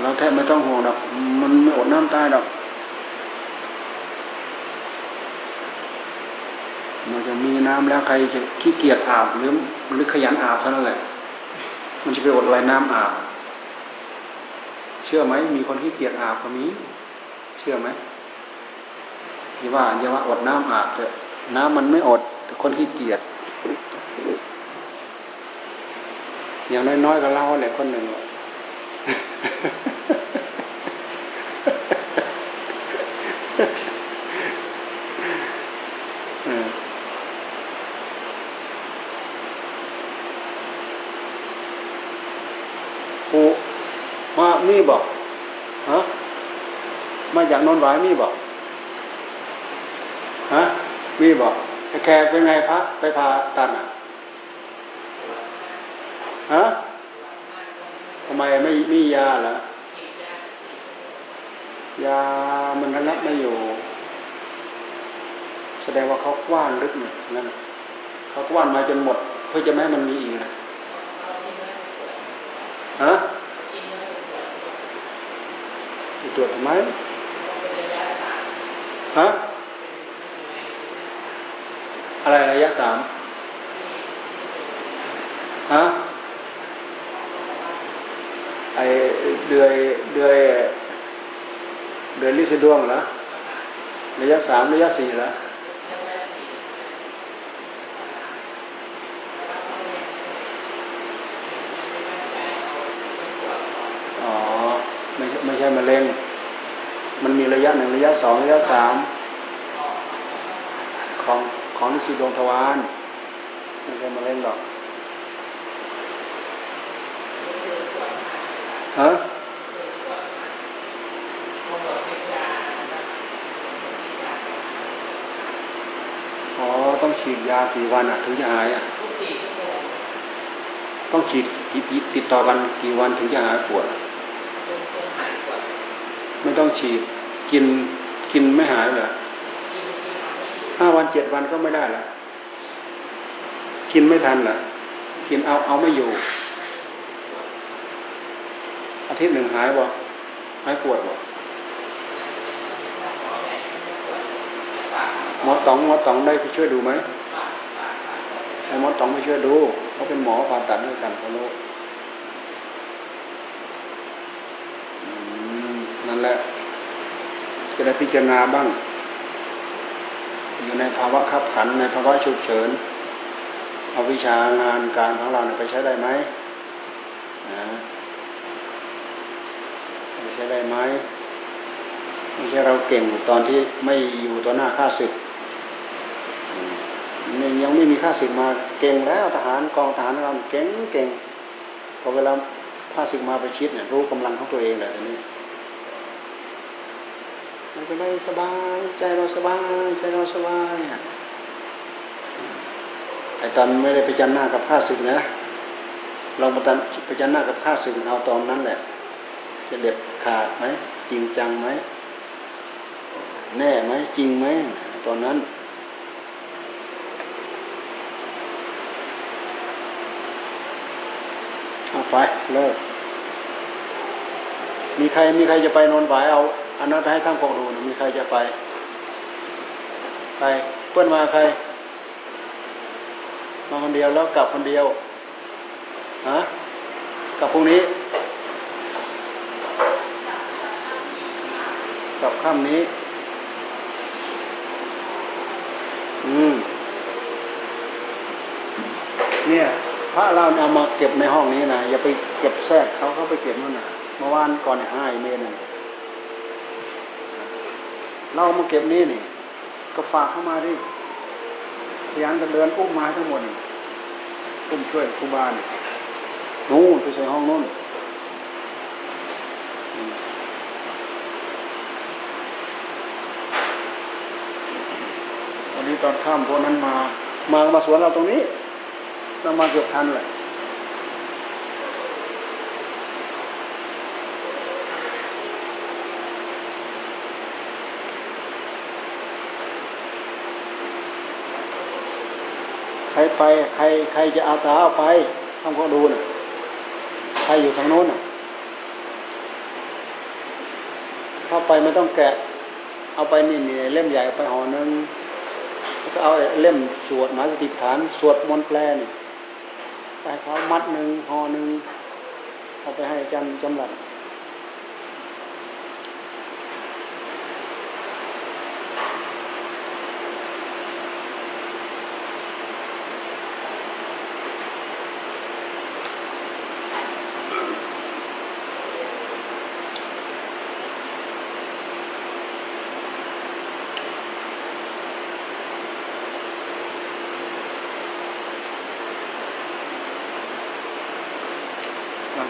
เราแทบไม่ต้องห่วงดอก มันไม่อดน้ำตายดอก มันจะมีน้ำแล้วใครจะขี้เกียจอาบหรือหรือขยันอาบเท่านั้นแหละ มันจะไปอดอะไรน้ำอาบ เชื่อไหมมีคนขี้เกียจอาบก็มี เชื่อไหมอย่ว่าอย่าว่าอดน้ำอาบเถอะน้ำมันไม่อดแต่คนขี้เกียจอย่างน้อยๆก็เล่าแหละคนหนึ่งปูมามีบอกฮะ มาจากนนหวายมีบอกฮะมีบอกแขกเป็นไงพระไปพาตันอะฮะทำไมไม่มียาล่ะยามันระงับไม่อยู่ แสดงว่าเขากว้านลึกเนี่ยนั่นเขากว้านมาจนหมด เพื่อจะไม่ให้มันมีอีกนะฮะตรวจทำไม ฮะอะไรระยะสามฮะไอเดือยเดือยเดือยลิซิดวงเหรอระยะสามระยะสี่เหรออ๋อไม่ไม่ใช่มะเร็ง มันมีระยะหนึ่งระยะสองระยะสามของของลิซิดวงทวารไม่ใช่มะเร็งหรอกฮะอ๋อต้องฉีดยากี่วันอะ ถึงจะหายอะ ต้องฉีดติดต่อกันกี่วันถึงจะหายปวด ต้องฉีด กินกินไม่หายเหรอห้าวันเจ็ดวันก็ไม่ได้ละกินไม่ทันเหรอกินเอาเอาไม่อยู่ อาทิตย์หนึ่งหายบ่หายปวดบ่หมอต๋องหมอต๋องได้ไปช่วยดูไหมให้หมอต๋องไปช่วยดูเขาเป็นหมอผ่าตัดด้วยกันเขาโล นั่นแหละ จะได้พิจารณาบ้าง อยู่ในภาวะขับขันในภาวะฉุกเฉิน เอาวิชางานการของเราไปใช้ได้ไหมนะใช้ได้ไหมไม่ใช่เราเก่งตอนที่ไม่อยู่ต่อหน้าข้าศึกยังไม่มีข้าศึกมาเก่งแล้วทหารกองทหารเราเก่งเก่งพอเวลาข้าศึกมาไปชิดเนี่ยรู้กำลังของตัวเองแหละทีนี้ มันก็ได้สบายใจเราสบายใจเราสบายไอ้ตอนไม่ได้ไปจันหน้ากับข้าศึกนะเราไปจันไปจันหน้ากับข้าศึกเอาตอนนั้นแหละ จะเด็ดขาดไหมจริงจังไหมแน่ไหมจริงไหมตอนนั้นเอาไปเลิกมีใครมีใครจะไปนอนไหวเอา อันนั้นให้ทั้งพวกดูนะมีใครจะไป ไปเพื่อนมาใคร มาคนเดียวแล้วกลับคนเดียวฮะกลับพรุ่งนี้กับค่ำนี้ อืม เนี่ยพระเราเอามาเก็บในห้องนี้นะอย่าไปเก็บแทรกเขาเขาไปเก็บนั่นนะเมื่อวานก่อนห้าเมตรน่ เรามาเก็บนี่นี่ ก็ฝากเข้ามาดิพยายามจะเดินอุ้มมาทั้งหมดนี่อุ้มช่วยครูบาลนู่นไปใส่ห้องนู่นนี้ตอนข้ามพวกนั้นมา มามาสวนเราตรงนี้เรามาเกือบทันเลย ไป ใครใครจะอาตาเอาไปต้องก็ดูนะ่ะใครอยู่ทางโน้นน่ะเข้าไปไม่ต้องแกะ เอาไปนี่นี่เล่มใหญ่ไปห่อนึงก็เอาเล่มสวดมาสติฐานสวดมนต์แปลนี่ไปเขามัดหนึ่งห่อหนึ่งเอาไปให้อาจารย์จำหลัด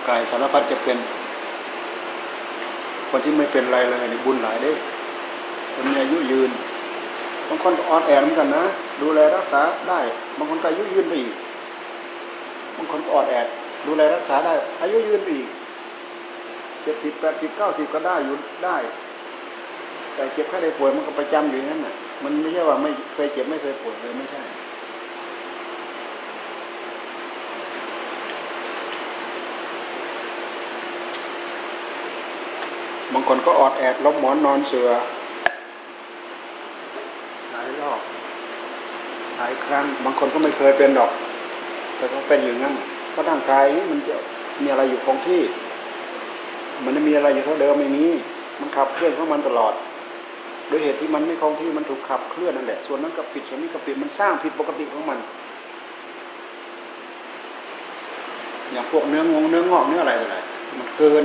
การพัดจะเป็น คนที่ไม่เป็นไรเลยนี่บุญหลายได้คนมีอายุยืนบางคนอ่อนแอเหมือนกันนะดูแลรักษาได้ บางคนก็อายุยืนไปอีกบางคนอ่อนแอดูแลรักษาได้ อายุยืนไปอีกเจ็ดสิบแปดสิบเก้าสิบก็ได้อยู่ได้ แต่เจ็บแค่ได้ป่วยมันก็ประจำอยู่นั้นน่ะ มันไม่ใช่ว่าไม่เคยเจ็บไม่เคยป่วยเลยไม่ใช่ บางคนก็ออดแอดลบหมอนนอนเสือหลายรอบหลายครั้ง บางคนก็ไม่เคยเป็นดอก แต่ก็เป็นอย่างนั้นเพราะร่างกายมันจะมีอะไรอยู่คงที่ มันไม่มีอะไรอยู่เท่าเดิมไม่มีมันขับเคลื่อนของมันตลอดโดยเหตุที่มันไม่คงที่มันถูกขับเคลื่อนนั่นแหละส่วนนั้นก็ผิดส่วนนี้ก็ผิดมันสร้างผิดปกติของมันอย่างพวกเนื้องงเนื้องอกเนื้ออะไรอะไรมันเกิน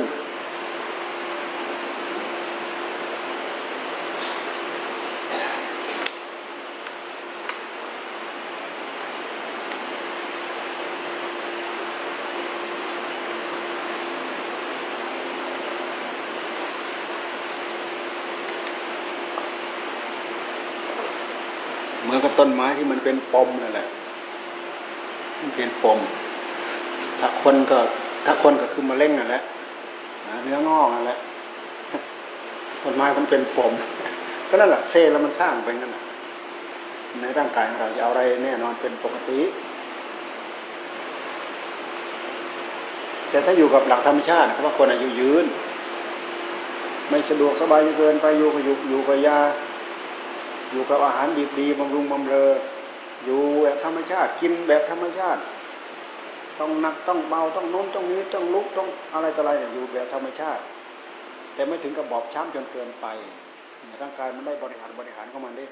เหมือนกับ ต้นไม้ที่มันเป็นปมนั่นแหละมันเป็นปม ถ้าคนก็ ถ้าคนก็คือมะเร็งนั่นแหละเนื้องอกนั่นแหละต้นไม้มันเป็นปมก็นั่นแหละเซลแล้วมันสร้างไปนั่นแหละในร่างกายของเราจะเอาอะไรแน่นอนเป็นปกติ แต่ถ้าอยู่กับหลักธรรมชาติเขาว่าคนอายุยืน ไม่สะดวกสบายเกินไปอยู่กับอยู่อยู่กับยา อยู่กับอาหารดีดีบำรุงบำเรอ อยู่แบบธรรมชาติกินแบบธรรมชาติ ต้องหนักต้องเบาต้องโน้มต้องนี้ต้องลุกต้องอะไรต่ออะไรอยู่แบบธรรมชาติ แต่ไม่ถึงกับบอบช้ำจนเกินไปร่างกายมันได้บริหารบริหารของมันได้